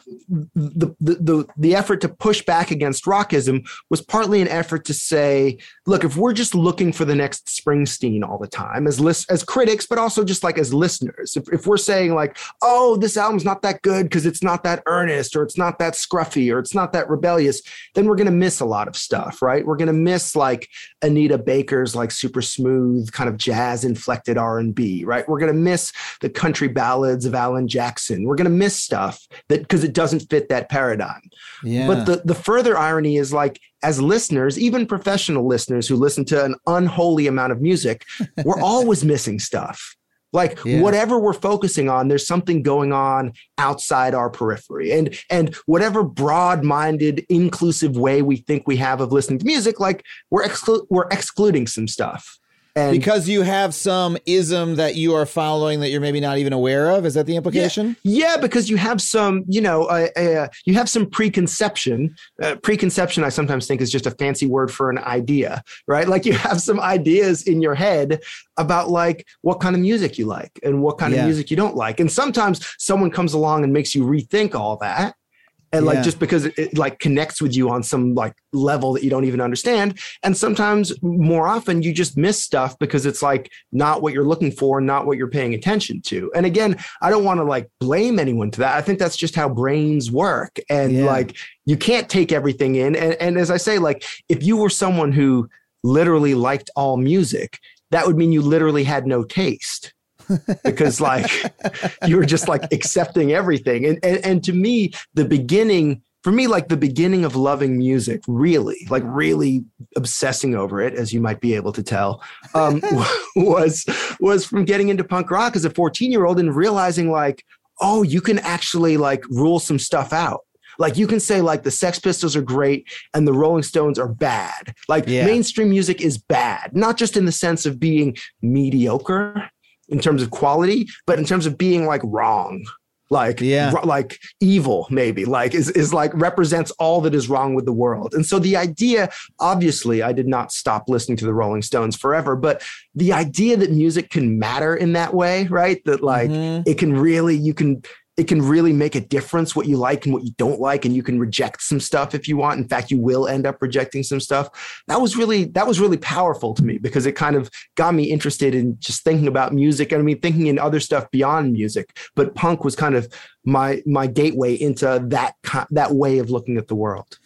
the the the, the effort to push back against rockism was partly an effort to say, look, if we're just looking for the next Springsteen all the time as list as critics, but also just like as listeners, if, if we're saying like, oh, this album's not that good because it's not that earnest or it's not that scruffy or it's not that rebellious, then we're gonna miss a lot of stuff, right? We're gonna miss like Anita Baker's like super smooth kind of jazz inflected R&B, right? We're going to miss the country ballads of Alan Jackson. We're going to miss stuff that because it doesn't fit that paradigm. yeah. But the the further irony is like as listeners, even professional listeners who listen to an unholy amount of music, we're always missing stuff. Like Yeah. whatever we're focusing on, there's something going on outside our periphery. And and whatever broad-minded, inclusive way we think we have of listening to music, like we're exclu- we're excluding some stuff. And because you have some ism that you are following that you're maybe not even aware of. Is that the implication? Yeah, because you have some, you know, uh, uh, you have some preconception. Uh, preconception, I sometimes think, is just a fancy word for an idea, right? Like you have some ideas in your head about like what kind of music you like and what kind Yeah. of music you don't like. And sometimes someone comes along and makes you rethink all that. And Yeah. like just because it, it like connects with you on some like level that you don't even understand. And sometimes more often you just miss stuff because it's like not what you're looking for, not what you're paying attention to. And again, I don't want to like blame anyone to that. I think that's just how brains work. And Yeah. like you can't take everything in. And, and as I say, like if you were someone who literally liked all music, that would mean you literally had no taste. Because like you were just like accepting everything. And, and and to me, the beginning for me, like the beginning of loving music, really, like really obsessing over it, as you might be able to tell, um, was was from getting into punk rock as a 14 year old and realizing like, oh, you can actually like rule some stuff out. Like you can say like the Sex Pistols are great and the Rolling Stones are bad. Like Yeah. mainstream music is bad, not just in the sense of being mediocre in terms of quality, but in terms of being like wrong. Like Yeah. ro- like evil maybe like is is like represents all that is wrong with the world. And so the idea obviously I did not stop listening to the Rolling Stones forever, but the idea that music can matter in that way, right? That like Mhm. it can really you can it can really make a difference what you like and what you don't like and you can reject some stuff if you want. In fact you will end up rejecting some stuff. That was really that was really powerful to me because it kind of got me interested in just thinking about music and i mean thinking in other stuff beyond music. But punk was kind of my my gateway into that that way of looking at the world.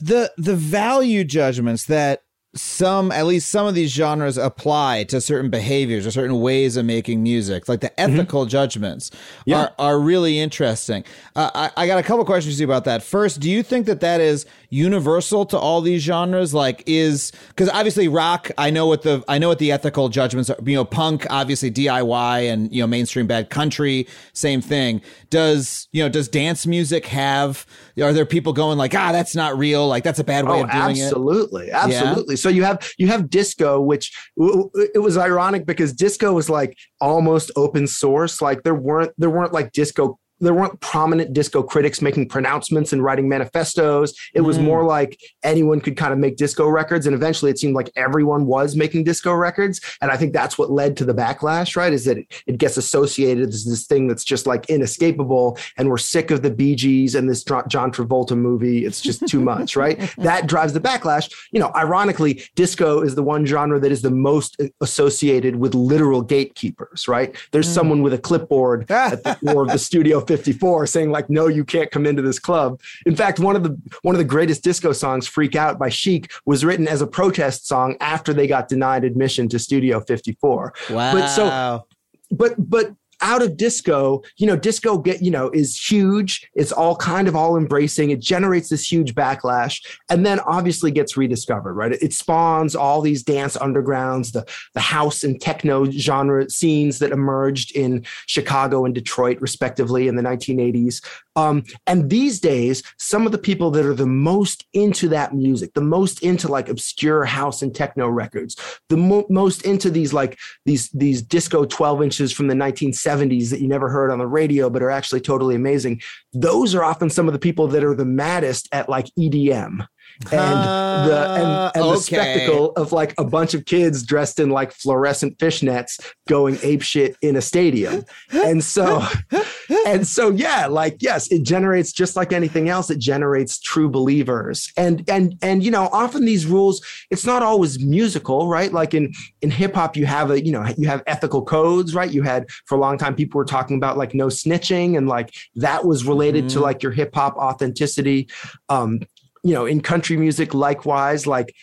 The the value judgments that some at least some of these genres apply to certain behaviors or certain ways of making music. Like the ethical judgments Yeah. are, are really interesting. Uh, I, I got a couple questions for you about that. First do you think that that is universal to all these genres? Like is because obviously rock i know what the i know what the ethical judgments are. You know punk obviously diy and you know mainstream bad country same thing. Does you know does dance music have are there people going like ah that's not real like that's a bad way Oh, of doing it? absolutely, absolutely. So you have you have disco, which it was ironic because disco was like almost open source. Like there weren't there weren't like disco there weren't prominent disco critics making pronouncements and writing manifestos. It was Mm. more like anyone could kind of make disco records, and eventually it seemed like everyone was making disco records. And I think that's what led to the backlash, right? Is that it, it gets associated as this thing that's just like inescapable, and we're sick of the Bee Gees and this John Travolta movie. It's just too much, right? That drives the backlash. You know, ironically, disco is the one genre that is the most associated with literal gatekeepers, right? There's someone with a clipboard at the door of the Studio 54 saying like, "No, you can't come into this club." In fact, one of the one of the greatest disco songs, "Freak Out" by Chic, was written as a protest song after they got denied admission to Studio 54. Wow. But so but but out of disco you know disco get you know is huge. It's all kind of all embracing. It generates this huge backlash and then obviously gets rediscovered right? It spawns all these dance undergrounds the the house and techno genre scenes that emerged in chicago and detroit respectively in the 1980s um, and these days some of the people that are the most into that music the most into like obscure house and techno records the mo- most into these like these these disco 12 inches from the 1970s that you never heard on the radio but are actually totally amazing those are often some of the people that are the maddest at like EDM and the and, and Uh, the spectacle of like a bunch of kids dressed in like fluorescent fishnets going ape shit in a stadium. And so and so yeah like yes it generates just like anything else it generates true believers. And and and you know often these rules it's not always musical right? Like in in hip hop you have a you know you have ethical codes right? You had for a long time people were talking about like no snitching and like that was related to Mhm. like your hip hop authenticity. Um you know in country music likewise like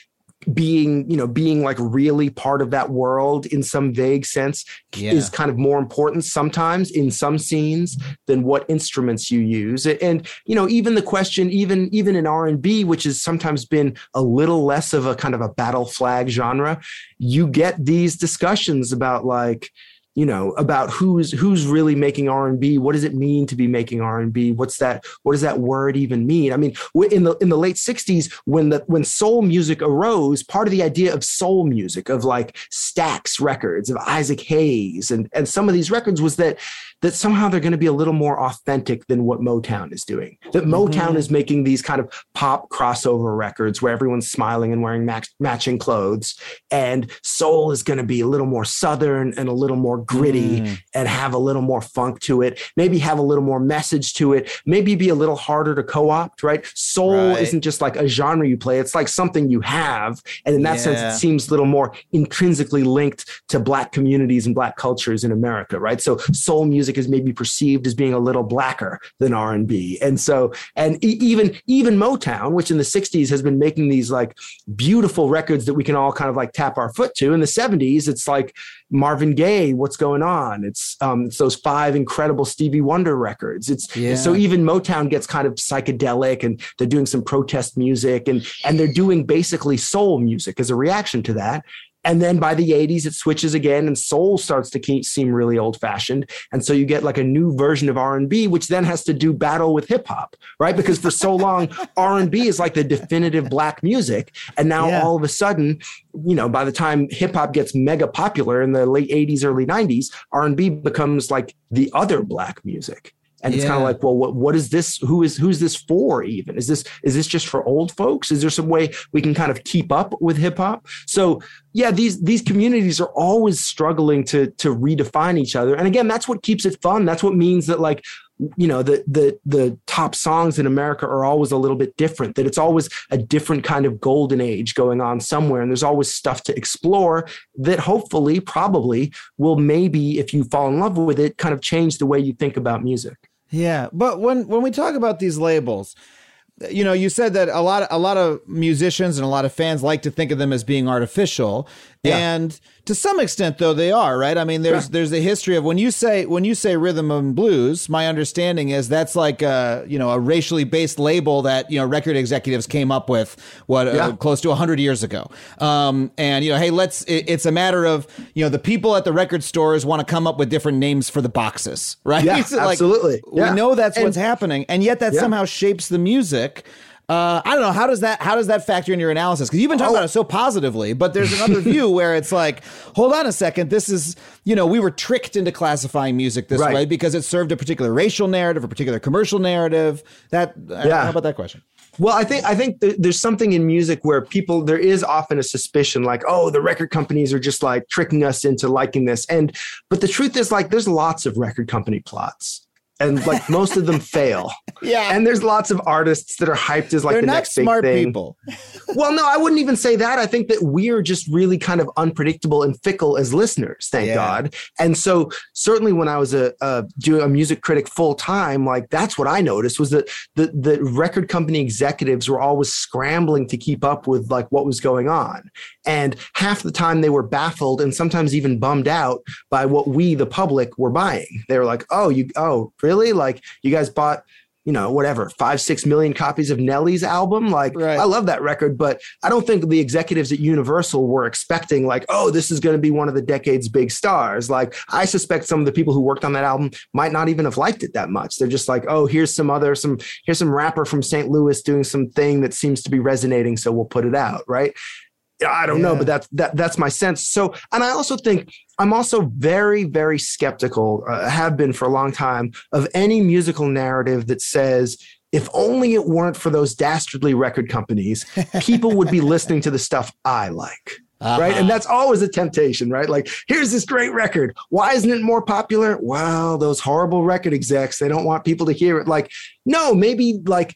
being you know being like really part of that world in some vague sense Yeah. is kind of more important sometimes in some scenes than what instruments you use and you know even the question even even in r&b which has sometimes been a little less of a kind of a battle flag genre you get these discussions about like you know about who's who's really making r&b what does it mean to be making r&b what's that what does that word even mean? I mean in the in the late 60s when the when soul music arose part of the idea of soul music of like stax records of isaac hayes and and some of these records was that that somehow they're going to be a little more authentic than what motown is doing that motown Mhm. is making these kind of pop crossover records where everyone's smiling and wearing match, matching clothes and soul is going to be a little more southern and a little more gritty Mm. and have a little more funk to it maybe have a little more message to it maybe be a little harder to co-opt right soul Right. isn't just like a genre you play it's like something you have and in that sense it seems a little more intrinsically linked to black communities and black cultures in america right so soul music is maybe perceived as being a little blacker than r&b and so and even even motown which in the 60s has been making these like beautiful records that we can all kind of like tap our foot to in the 70s it's like Marvin Gaye, what's going on? It's um, it's those five incredible Stevie Wonder records. It's Yeah. so even Motown gets kind of psychedelic, and they're doing some protest music, and and they're doing basically soul music as a reaction to that. And then by the 80s, it switches again, and soul starts to ke- seem really old-fashioned. And so you get like a new version of R&B, which then has to do battle with hip hop, right? Because for so long, R&B is like the definitive black music, and now Yeah. all of a sudden, you know, by the time hip hop gets mega popular in the late 80s, early 90s, R&B becomes like the other black music. And it's kind of like, well, what what is this? Who is who's this for even? Is this is this just for old folks? Is there some way we can kind of keep up with hip hop? So yeah, these these communities are always struggling to to redefine each other. And again, that's what keeps it fun. That's what means that like you know the the the top songs in America are always a little bit different. That it's always a different kind of golden age going on somewhere, and there's always stuff to explore that hopefully, probably, will maybe if you fall in love with it, kind of change the way you think about music. Yeah, but when when we talk about these labels, you know, you said that a lot a lot of musicians and a lot of fans like to think of them as being artificial, Yeah. and to some extent, though they are right. I mean, there's Yeah. there's a history of when you say when you say rhythm and blues. My understanding is that's like a you know a racially based label that you know record executives came up with what Yeah. uh, close to hundred years ago. Um, and you know, hey, let's. It, it's a matter of you know the people at the record stores want to come up with different names for the boxes, right? Yeah, So, like, absolutely. we know that's And- what's happening, and yet that somehow shapes the music. Uh, I don't know. How does that how does that factor in your analysis? Because you've been talking Oh. about it so positively, but there's another view where it's like, hold on a second. This is you know we were tricked into classifying music this Right. way because it served a particular racial narrative, a particular commercial narrative. That Yeah. How about that question? Well, I think I think th- there's something in music where people there is often a suspicion like, oh, the record companies are just like tricking us into liking this, and but the truth is like there's lots of record company plots. And like most of them fail. Yeah. And there's lots of artists that are hyped as like They're the next big smart thing. people. Well, no, I wouldn't even say that. I think that we're just really kind of unpredictable and fickle as listeners, thank Yeah. God. And so, certainly, when I was a, a doing a music critic full time, like that's what I noticed was that the the record company executives were always scrambling to keep up with like what was going on, and half the time they were baffled and sometimes even bummed out by what we, the public, were buying. They were like, "Oh, you, oh, really? Like you guys bought." you know, whatever, five, six million copies of Nelly's album. Like, Right. I love that record, but I don't think the executives at Universal were expecting, like, oh, this is going to be one of the decade's big stars. Like, I suspect some of the people who worked on that album might not even have liked it that much. They're just like, oh, here's some other, some, here's some rapper from St. Louis doing some thing that seems to be resonating. So we'll put it out. Right. Yeah, I don't know, but that's that that's my sense. So, and I also think I'm also very, very skeptical, uh, have been for a long time, of any musical narrative that says, if only it weren't for those dastardly record companies, people would be listening to the stuff I like. Right. And that's always a temptation, right? Like, here's this great record. Why isn't it more popular? Well, those horrible record execs, they don't want people to hear it. Like, no, maybe like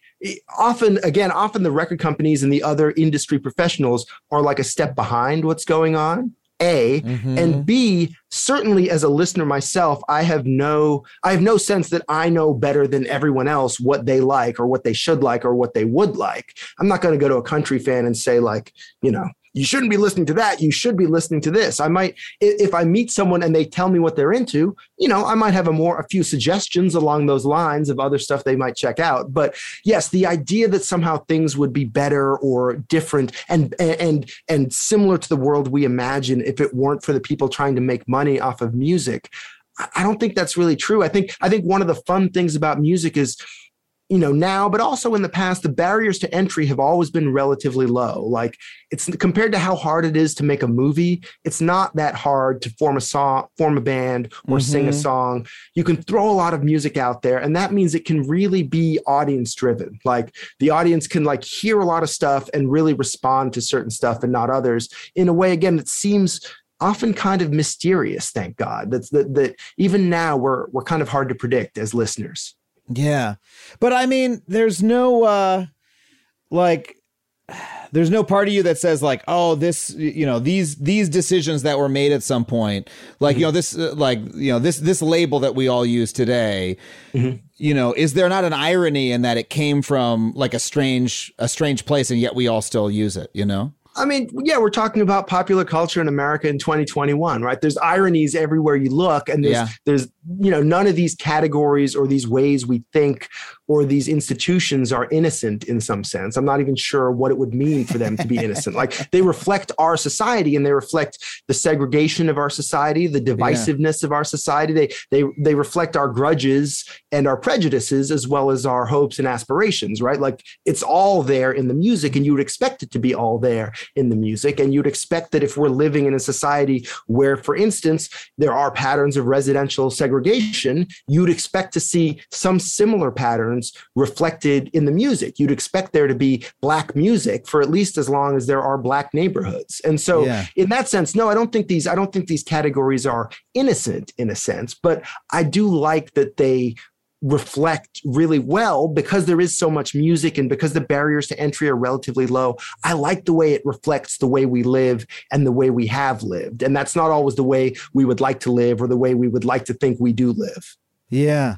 often, again, often the record companies and the other industry professionals are like a step behind what's going on. A Mm-hmm. and B, certainly as a listener myself, I have no I have no sense that I know better than everyone else what they like or what they should like or what they would like. I'm not going to go to a country fan and say like, you know, you shouldn't be listening to that. You should be listening to this. I might if I meet someone and they tell me what they're into, you know, I might have a more a few suggestions along those lines of other stuff they might check out. But yes, the idea that somehow things would be better or different and and and similar to the world we imagine if it weren't for the people trying to make money off of music, I don't think that's really true. I think I think one of the fun things about music is you know now but also in the past the barriers to entry have always been relatively low. Like it's compared to how hard it is to make a movie it's not that hard to form a song form a band or sing a Mhm. song. You can throw a lot of music out there and that means it can really be audience driven. Like the audience can like hear a lot of stuff and really respond to certain stuff and not others in a way again that seems often kind of mysterious thank god. That's that, that even now we're we're kind of hard to predict as listeners Yeah. But I mean, there's no uh like there's no part of you that says like, "Oh, this, you know, these these decisions that were made at some point, like, you know, this uh, like, you know, this this label that we all use today, you know, is there not an irony in that it came from like a strange a strange place and yet we all still use it, you know? I mean, yeah, we're talking about popular culture in America in 2021, right? There's ironies everywhere you look, and there's Yeah. there's you know none of these categories or these ways we think or these institutions are innocent in some sense. I'm not even sure what it would mean for them to be innocent. Like they reflect our society and they reflect the segregation of our society, the divisiveness of our society. They they they reflect our grudges and our prejudices as well as our hopes and aspirations, right? Like it's all there in the music, and you would expect it to be all there in the music. And you'd expect that if we're living in a society where, for instance, there are patterns of residential segregation, you'd expect to see some similar patterns reflected in the music. You'd expect there to be black music for at least as long as there are black neighborhoods. And so Yeah. in that sense, no, I don't think these I don't think these categories are innocent in a sense, but I do like that they reflect really well because there is so much music and because the barriers to entry are relatively low. I like the way it reflects the way we live and the way we have lived. And that's not always the way we would like to live or the way we would like to think we do live. Yeah.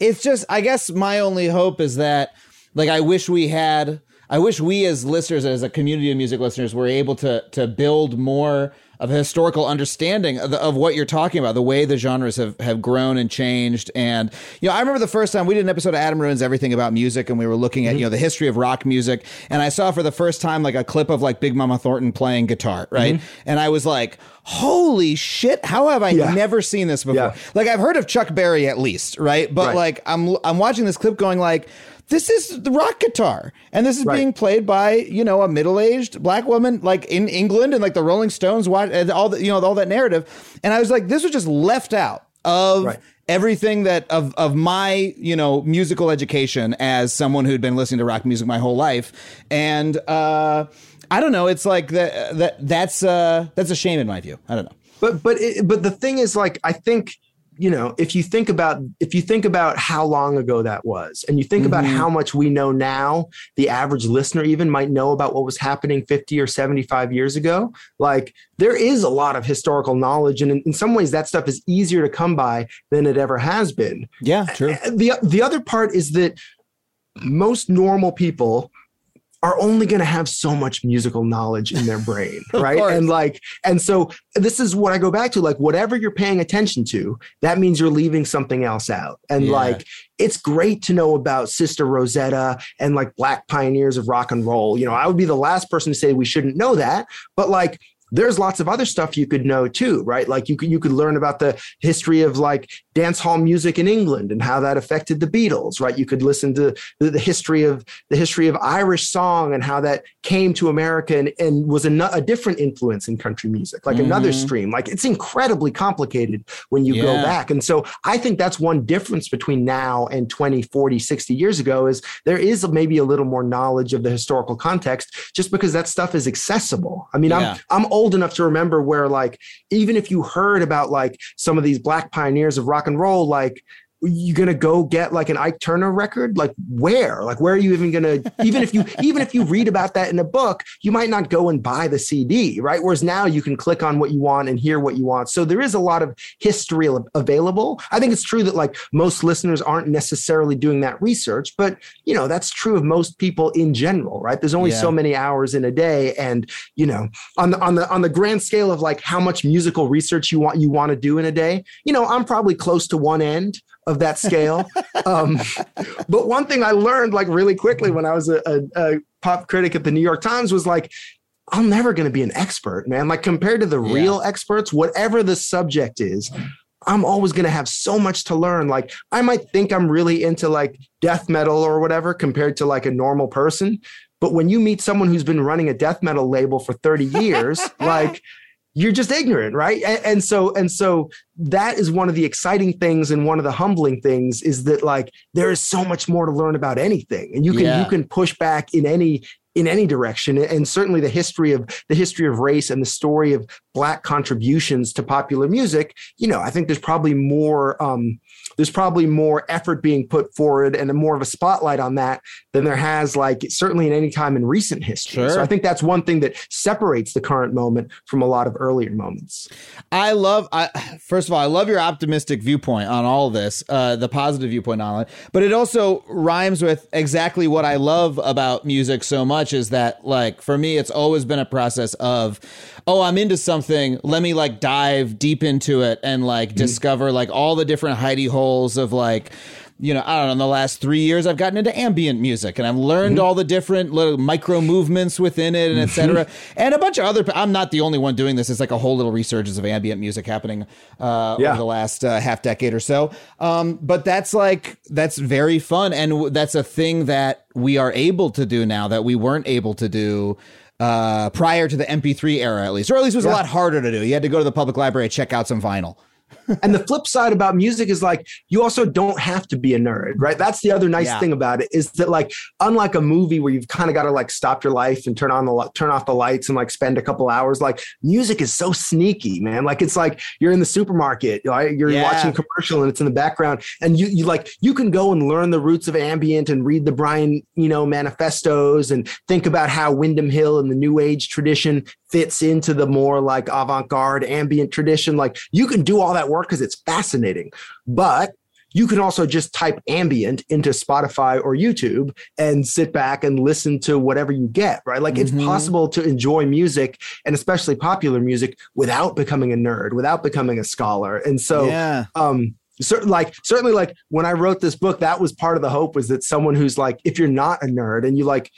It's just I guess my only hope is that like I wish we had I wish we as listeners as a community of music listeners were able to to build more of a historical understanding of, the, of what you're talking about, the way the genres have, have grown and changed. And, you know, I remember the first time we did an episode of Adam Ruins Everything about music and we were looking at, mm-hmm. you know, the history of rock music. And I saw for the first time like a clip of like Big Mama Thornton playing guitar, right? Mm-hmm. And I was like, holy shit, how have I Yeah. never seen this before? Yeah. Like I've heard of Chuck Berry at least, right? But Right. like I'm I'm watching this clip going like this is the rock guitar and this is Right. being played by you know a middle-aged black woman like in england and like the rolling stones watch and all the you know all that narrative and i was like this was just left out of Right. everything that of of my you know musical education as someone who'd been listening to rock music my whole life and uh i don't know it's like that that that's uh that's a shame in my view i don't know but but it, but the thing is like i think you know if you think about if you think about how long ago that was and you think about Mhm. how much we know now the average listener even might know about what was happening 50 or 75 years ago like there is a lot of historical knowledge and in, in some ways that stuff is easier to come by than it ever has been yeah true the the other part is that most normal people are only going to have so much musical knowledge in their brain right? and like and so this is what i go back to like whatever you're paying attention to that means you're leaving something else out. And Yeah. like it's great to know about sister rosetta and like black pioneers of rock and roll. You know i would be the last person to say we shouldn't know that but like there's lots of other stuff you could know too, right? Like you could you could learn about the history of like dance hall music in England and how that affected the Beatles, right? You could listen to the, the history of the history of Irish song and how that came to America and, and was a, a different influence in country music, like another Mhm. stream. Like it's incredibly complicated when you go back. And so I think that's one difference between now and 20, 40, 60 years ago is there is maybe a little more knowledge of the historical context just because that stuff is accessible. I mean, Yeah. I'm I'm old enough to remember where like even if you heard about like some of these black pioneers of rock and roll, like you gonna go get like an Ike Turner record? Like where? Like where are you even gonna even if you even if you read about that in a book, you might not go and buy the CD, right? Whereas now you can click on what you want and hear what you want. So there is a lot of history available. I think it's true that like most listeners aren't necessarily doing that research, but you know that's true of most people in general, right? There's only Yeah. so many hours in a day, and you know on the on the on the grand scale of like how much musical research you want you want to do in a day you know i'm probably close to one end of that scale um, but one thing i learned like really quickly when i was a, a, a pop critic at the new york times was like i'm never going to be an expert man like compared to the Yeah. real experts whatever the subject is I'm always going to have so much to learn. Like, I might think I'm really into like death metal or whatever compared to like a normal person. But when you meet someone who's been running a death metal label for 30 years, like, you're just ignorant, right? And, and so, and so that is one of the exciting things and one of the humbling things is that like there is so much more to learn about anything, and you can Yeah. you can push back in any in any direction and certainly the history of the history of race and the story of black contributions to popular music you know i think there's probably more um there's probably more effort being put forward and more of a spotlight on that than there has like certainly in any time in recent history Sure. so i think that's one thing that separates the current moment from a lot of earlier moments I love. I first of all, I love your optimistic viewpoint on all this, uh, the positive viewpoint on it. But it also rhymes with exactly what I love about music so much is that, like, for me, it's always been a process of, oh, I'm into something. Let me like dive deep into it and like discover like all the different hidey holes of like. You know, I don't know. In the last three years, I've gotten into ambient music, and I've learned all the different little micro movements within it, and etc. and a bunch of other. I'm not the only one doing this. It's like a whole little resurgence of ambient music happening uh, Yeah. over the last uh, half decade or so. Um, but that's like that's very fun, and w- that's a thing that we are able to do now that we weren't able to do uh, prior to the MP3 era, at least, or at least it was a lot harder to do. You had to go to the public library and check out some vinyl. And the flip side about music is like you also don't have to be a nerd right that's the other nice Yeah. thing about it is that like unlike a movie where you've kind of got to like stop your life and turn on the turn off the lights and like spend a couple hours like music is so sneaky man like it's like you're in the supermarket right? you're Yeah. watching a commercial and it's in the background and you you like you can go and learn the roots of ambient and read the Brian you know manifestos and think about how Windham Hill and the new age tradition fits into the more like avant-garde ambient tradition like you can do all that work because it's fascinating but you can also just type ambient into Spotify or YouTube and sit back and listen to whatever you get, right? Like Mhm. it's possible to enjoy music and especially popular music without becoming a nerd, without becoming a scholar. And so yeah, um certain like certainly like when i wrote this book that was part of the hope was that someone who's like if you're not a nerd and you like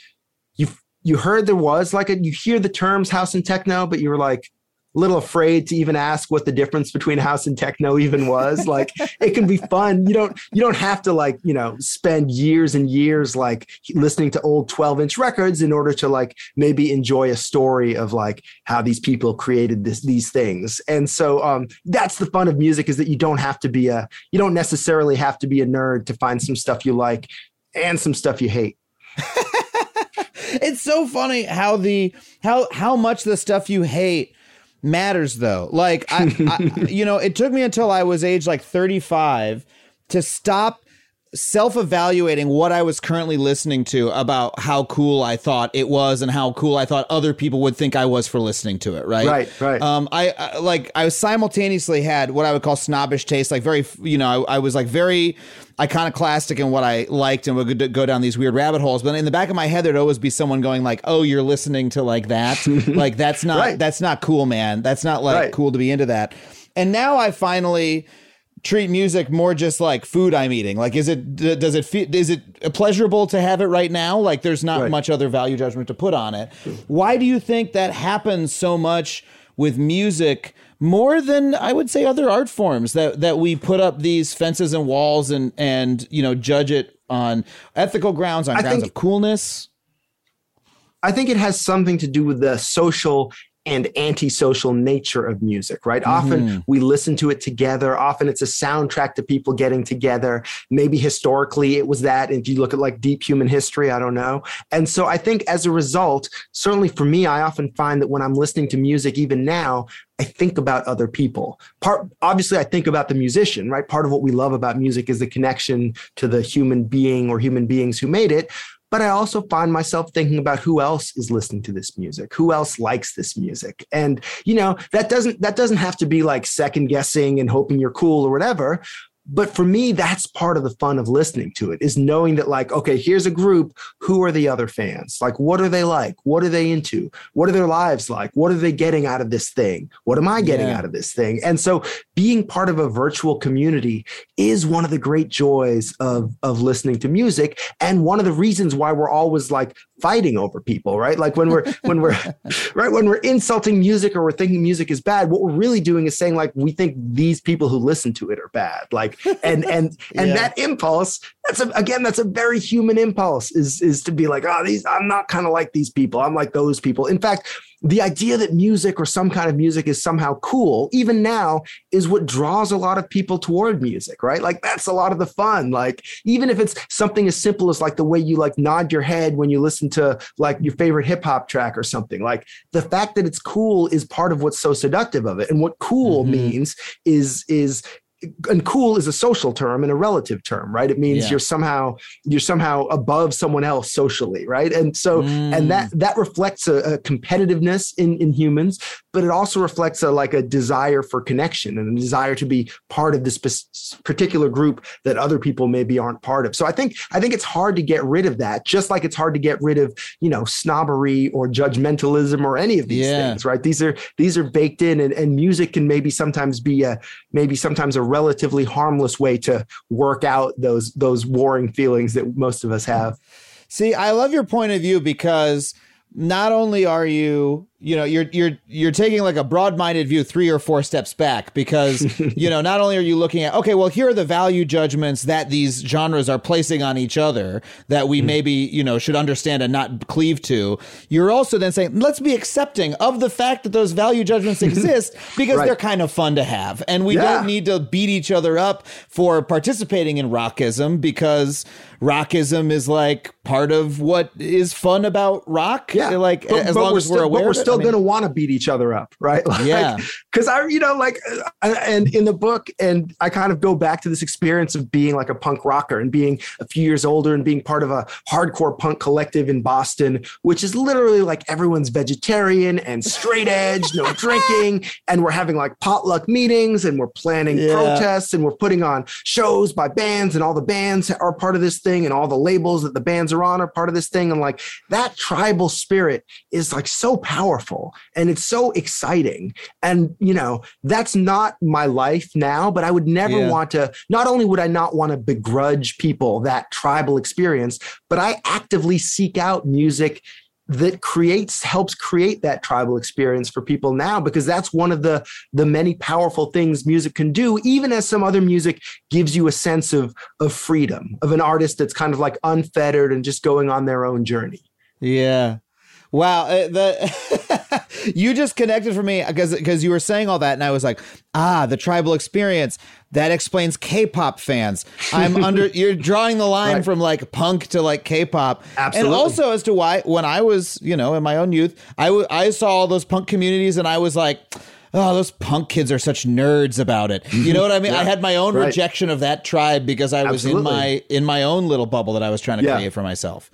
you heard there was like a you hear the terms house and techno but you were like a little afraid to even ask what the difference between house and techno even was. like it can be fun. You don't you don't have to like, you know, spend years and years like listening to old 12 inch records in order to like maybe enjoy a story of like how these people created this these things. And so um that's the fun of music is that you don't have to be a you don't necessarily have to be a nerd to find some stuff you like and some stuff you hate. It's so funny how the how how much the stuff you hate matters though. Like I, I you know, it took me until I was age like 35 to stop self-evaluating what I was currently listening to about how cool I thought it was and how cool I thought other people would think I was for listening to it, right? Right, right. Um I, I like I simultaneously had what I would call snobbish taste, like very you know, I, I was like very iconoclastic in what I liked and would go down these weird rabbit holes. But in the back of my head, there'd always be someone going like, "Oh, you're listening to like that? like that's not Right. that's not cool, man. That's not like Right. cool to be into that." And now I finally treat music more just like food I'm eating. Like, is it does it feel is it pleasurable to have it right now? Like, there's not Right. much other value judgment to put on it. Why do you think that happens so much with music? More than I would say other art forms that that we put up these fences and walls and and you know judge it on ethical grounds on I grounds think- of coolness. I think it has something to do with the social and antisocial nature of music, right? Often mm-hmm. we listen to it together. Often it's a soundtrack to people getting together. Maybe historically it was that. If you look at like deep human history, I don't know. And so I think as a result, certainly for me, I often find that when I'm listening to music, even now, I think about other people. Part obviously I think about the musician, right? Part of what we love about music is the connection to the human being or human beings who made it. But I also find myself thinking about who else is listening to this music, who else likes this music. And you know, that doesn't that doesn't have to be like second guessing and hoping you're cool or whatever. But for me, that's part of the fun of listening to it is knowing that, like, okay, here's a group. Who are the other fans? Like, what are they like? What are they into? What are their lives like? What are they getting out of this thing? What am I getting Yeah. out of this thing? And so, being part of a virtual community is one of the great joys of, of listening to music. And one of the reasons why we're always like fighting over people, right? Like when we're, when we're, right, when we're insulting music or we're thinking music is bad, what we're really doing is saying like, we think these people who listen to it are bad. Like, and, and, and Yeah. that impulse, that's a, again, that's a very human impulse is, is to be like, oh, these, I'm not kind of like these people. I'm like those people. In fact, the idea that music or some kind of music is somehow cool, even now, is what draws a lot of people toward music, right? Like that's a lot of the fun. Like even if it's something as simple as like the way you like nod your head when you listen to like your favorite hip hop track or something, like the fact that it's cool is part of what's so seductive of it. And what cool Mhm. means is is and cool is a social term and a relative term, right? It means Yeah. you're somehow you're somehow above someone else socially, right? And so Mm. and that that reflects a, a competitiveness in in humans but it also reflects a like a desire for connection and a desire to be part of this particular group that other people maybe aren't part of so i think i think it's hard to get rid of that just like it's hard to get rid of you know snobbery or judgmentalism or any of these Yeah. things right these are these are baked in and, and music can maybe sometimes be a maybe sometimes a relatively harmless way to work out those those warring feelings that most of us have. See, I love your point of view because not only are you, you know, you're you're you're taking like a broad-minded view 3 or 4 steps back because, you know, not only are you looking at okay, well here are the value judgments that these genres are placing on each other that we mm-hmm. maybe, you know, should understand and not cleave to. You're also then saying, let's be accepting of the fact that those value judgments exist because Right. they're kind of fun to have and we Yeah. don't need to beat each other up for participating in rockism because rockism is like part of what is fun about rock. yeah Like as long we're as we're still, aware, but we're of it. still I mean, going to want to beat each other up, right? Like, Yeah. Because I, you know, like, uh, and in the book, and I kind of go back to this experience of being like a punk rocker and being a few years older and being part of a hardcore punk collective in Boston, which is literally like everyone's vegetarian and straight edge, no drinking, and we're having like potluck meetings and we're planning Yeah. protests and we're putting on shows by bands and all the bands are part of this thing and all the labels that the bands are on are part of this thing and like that tribal spirit is like so powerful and it's so exciting and you know that's not my life now but i would never Yeah. want to not only would i not want to begrudge people that tribal experience but i actively seek out music that creates helps create that tribal experience for people now because that's one of the the many powerful things music can do even as some other music gives you a sense of of freedom of an artist that's kind of like unfettered and just going on their own journey Yeah. Wow. uh, The you just connected for me because because you were saying all that, and I was like, ah, the tribal experience. That explains K-pop fans. I'm under. You're drawing the line Right. from like punk to like K-pop, Absolutely. and also as to why when I was you know in my own youth, I w- I saw all those punk communities, and I was like. Oh, those punk kids are such nerds about it. You know what I mean? I had my own Right. rejection of that tribe because I was in my in my own little bubble that I was trying to Yeah. create for myself.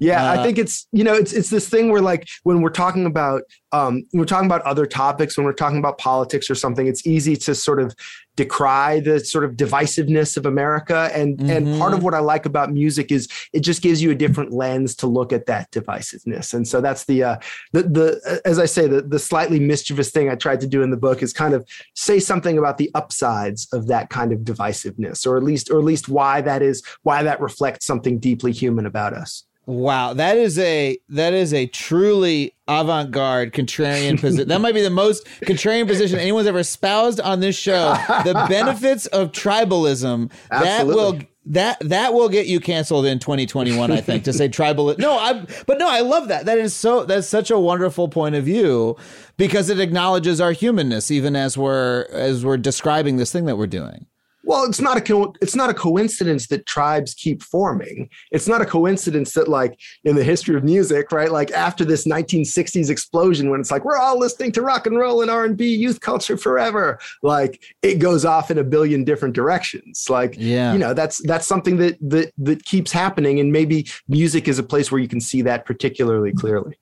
Yeah, Uh, I think it's you know it's it's this thing where like when we're talking about um, we're talking about other topics when we're talking about politics or something, it's easy to sort of decry the sort of divisiveness of America. And and part of what I like about music is it just gives you a different lens to look at that divisiveness. And so that's the uh, the the as I say the the slightly mischievous thing I tried to do in the book is kind of say something about the upsides of that kind of divisiveness or at least or at least why that is why that reflects something deeply human about us. Wow, that is a that is a truly avant-garde contrarian position. That might be the most contrarian position anyone's ever espoused on this show. The benefits of tribalism that will that that will get you canceled in 2021 I think to say tribal No, I but no, I love that. That is so that's such a wonderful point of view because it acknowledges our humanness even as we're as we're describing this thing that we're doing. Well, it's not a co- it's not a coincidence that tribes keep forming. It's not a coincidence that like in the history of music, right? Like after this 1960s explosion when it's like we're all listening to rock and roll and R&B youth culture forever, like it goes off in a billion different directions. Like Yeah. you know, that's that's something that that that keeps happening and maybe music is a place where you can see that particularly clearly.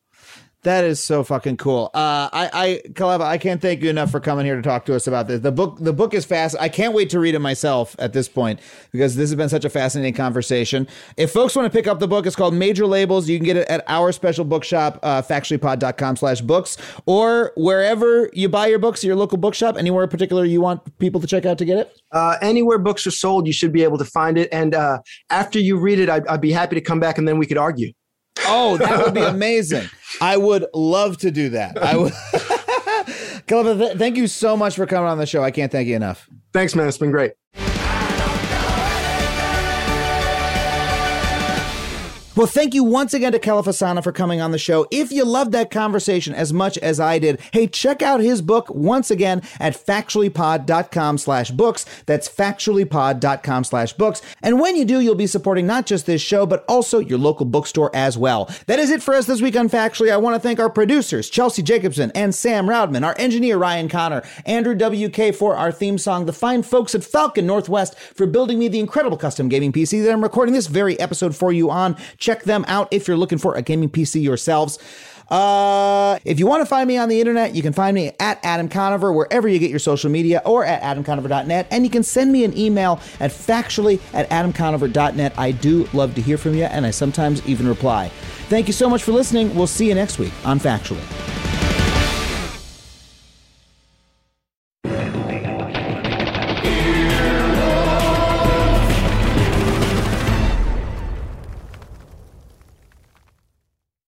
That is so fucking cool. Uh, I, I, Kelefa, I can't thank you enough for coming here to talk to us about this. The book, the book is fast. I can't wait to read it myself at this point because this has been such a fascinating conversation. If folks want to pick up the book, it's called Major Labels. You can get it at our special bookshop, uh, slash books, or wherever you buy your books, your local bookshop, anywhere in particular you want people to check out to get it. Uh, anywhere books are sold, you should be able to find it. And uh, after you read it, I'd, I'd be happy to come back and then we could argue. Oh, that would be amazing. I would love to do that. I would. Th- thank you so much for coming on the show. I can't thank you enough. Thanks, man. It's been great. Well, thank you once again to Kelefa Sanneh for coming on the show. If you loved that conversation as much as I did, hey, check out his book once again at factuallypod.com slash books. That's factuallypod.com slash books. And when you do, you'll be supporting not just this show, but also your local bookstore as well. That is it for us this week on Factually. I want to thank our producers, Chelsea Jacobson and Sam Roudman, our engineer, Ryan Connor, Andrew WK for our theme song, the fine folks at Falcon Northwest for building me the incredible custom gaming PC that I'm recording this very episode for you on. Check them out if you're looking for a gaming PC yourselves. Uh, if you want to find me on the internet, you can find me at Adam Conover wherever you get your social media or at adamconover.net. And you can send me an email at factually at adamconover.net. I do love to hear from you, and I sometimes even reply. Thank you so much for listening. We'll see you next week on Factually.